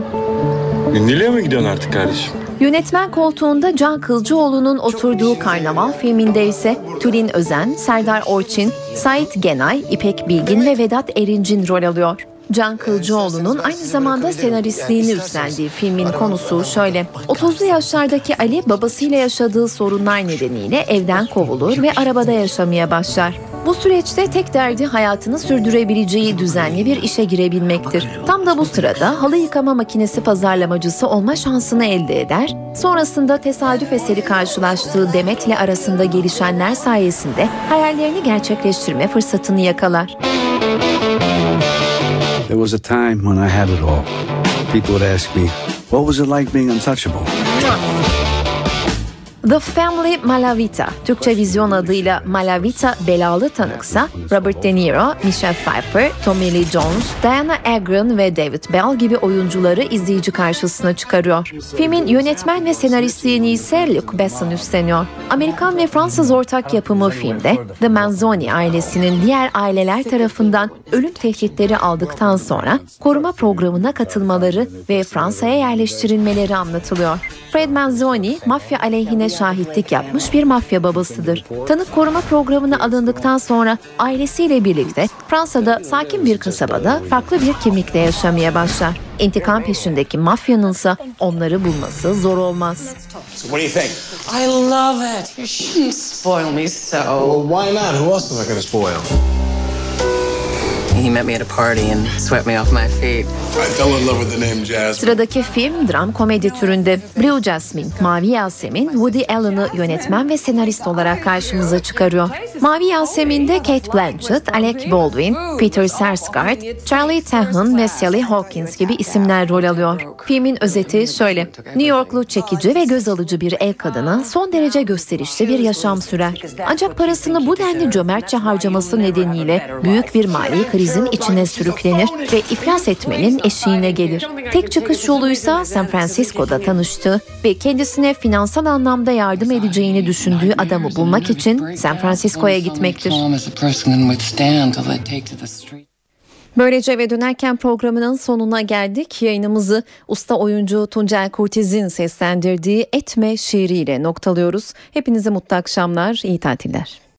Gündeliğe mi gidiyorsun artık kardeşim? Yönetmen koltuğunda Can Kılcıoğlu'nun oturduğu Karnaval filminde ise Tülin Özen, Serdar Orçin, Sait Genay, İpek Bilgin ve Vedat Erincin rol alıyor. Can Kılcıoğlu'nun aynı zamanda senaristliğini üstlendiği filmin konusu şöyle. 30'lu yaşlardaki Ali babasıyla yaşadığı sorunlar nedeniyle evden kovulur ve arabada yaşamaya başlar. Bu süreçte tek derdi hayatını sürdürebileceği düzenli bir işe girebilmektir. Tam da bu sırada halı yıkama makinesi pazarlamacısı olma şansını elde eder. Sonrasında tesadüf eseri karşılaştığı Demet'le arasında gelişenler sayesinde hayallerini gerçekleştirme fırsatını yakalar. There was a time when I had it all. People would ask me, what was it like being untouchable? The Family Malavita, Türkçe vizyon adıyla Malavita belalı tanıksa Robert De Niro, Michelle Pfeiffer, Tommy Lee Jones, Diana Agron ve David Bell gibi oyuncuları izleyici karşısına çıkarıyor. Filmin yönetmen ve senaristliğini ise Luc Besson üstleniyor. Amerikan ve Fransız ortak yapımı filmde The Manzoni ailesinin diğer aileler tarafından ölüm tehditleri aldıktan sonra koruma programına katılmaları ve Fransa'ya yerleştirilmeleri anlatılıyor. Fred Manzoni, mafya aleyhine şahitlik yapmış bir mafya babasıdır. Tanık koruma programına alındıktan sonra ailesiyle birlikte Fransa'da sakin bir kasabada farklı bir kimlikle yaşamaya başlar. İntikam peşindeki mafyanınsa onları bulması zor olmaz. So what do you think? I love it. You shouldn't spoil me so. Well, why not? Who else am I going to spoil? He met me at a party and swept me off my feet. I fell in love with the name Jasmine. Sıradaki film dram komedi türünde. Blue Jasmine, Mavi Yasemin, Woody Allen'ı yönetmen ve senarist olarak karşımıza çıkarıyor. Mavi Yasemin'de Kate Blanchett, Alec Baldwin, Peter Sarsgaard, Charlie Tahan ve Sally Hawkins gibi isimler rol alıyor. Filmin özeti şöyle. New Yorklu çekici ve göz alıcı bir ev kadına son derece gösterişli bir yaşam sürer. Ancak parasını bu denli cömertçe harcaması nedeniyle büyük bir mali krizin içine sürüklenir ve iflas etmenin eşiğine gelir. Tek çıkış yoluysa San Francisco'da tanıştığı ve kendisine finansal anlamda yardım edeceğini düşündüğü adamı bulmak için San Francisco'ya gitmektir. Böylece eve dönerken programının sonuna geldik. Yayınımızı usta oyuncu Tuncel Kurtiz'in seslendirdiği Etme şiiriyle noktalıyoruz. Hepinize mutlu akşamlar, iyi tatiller.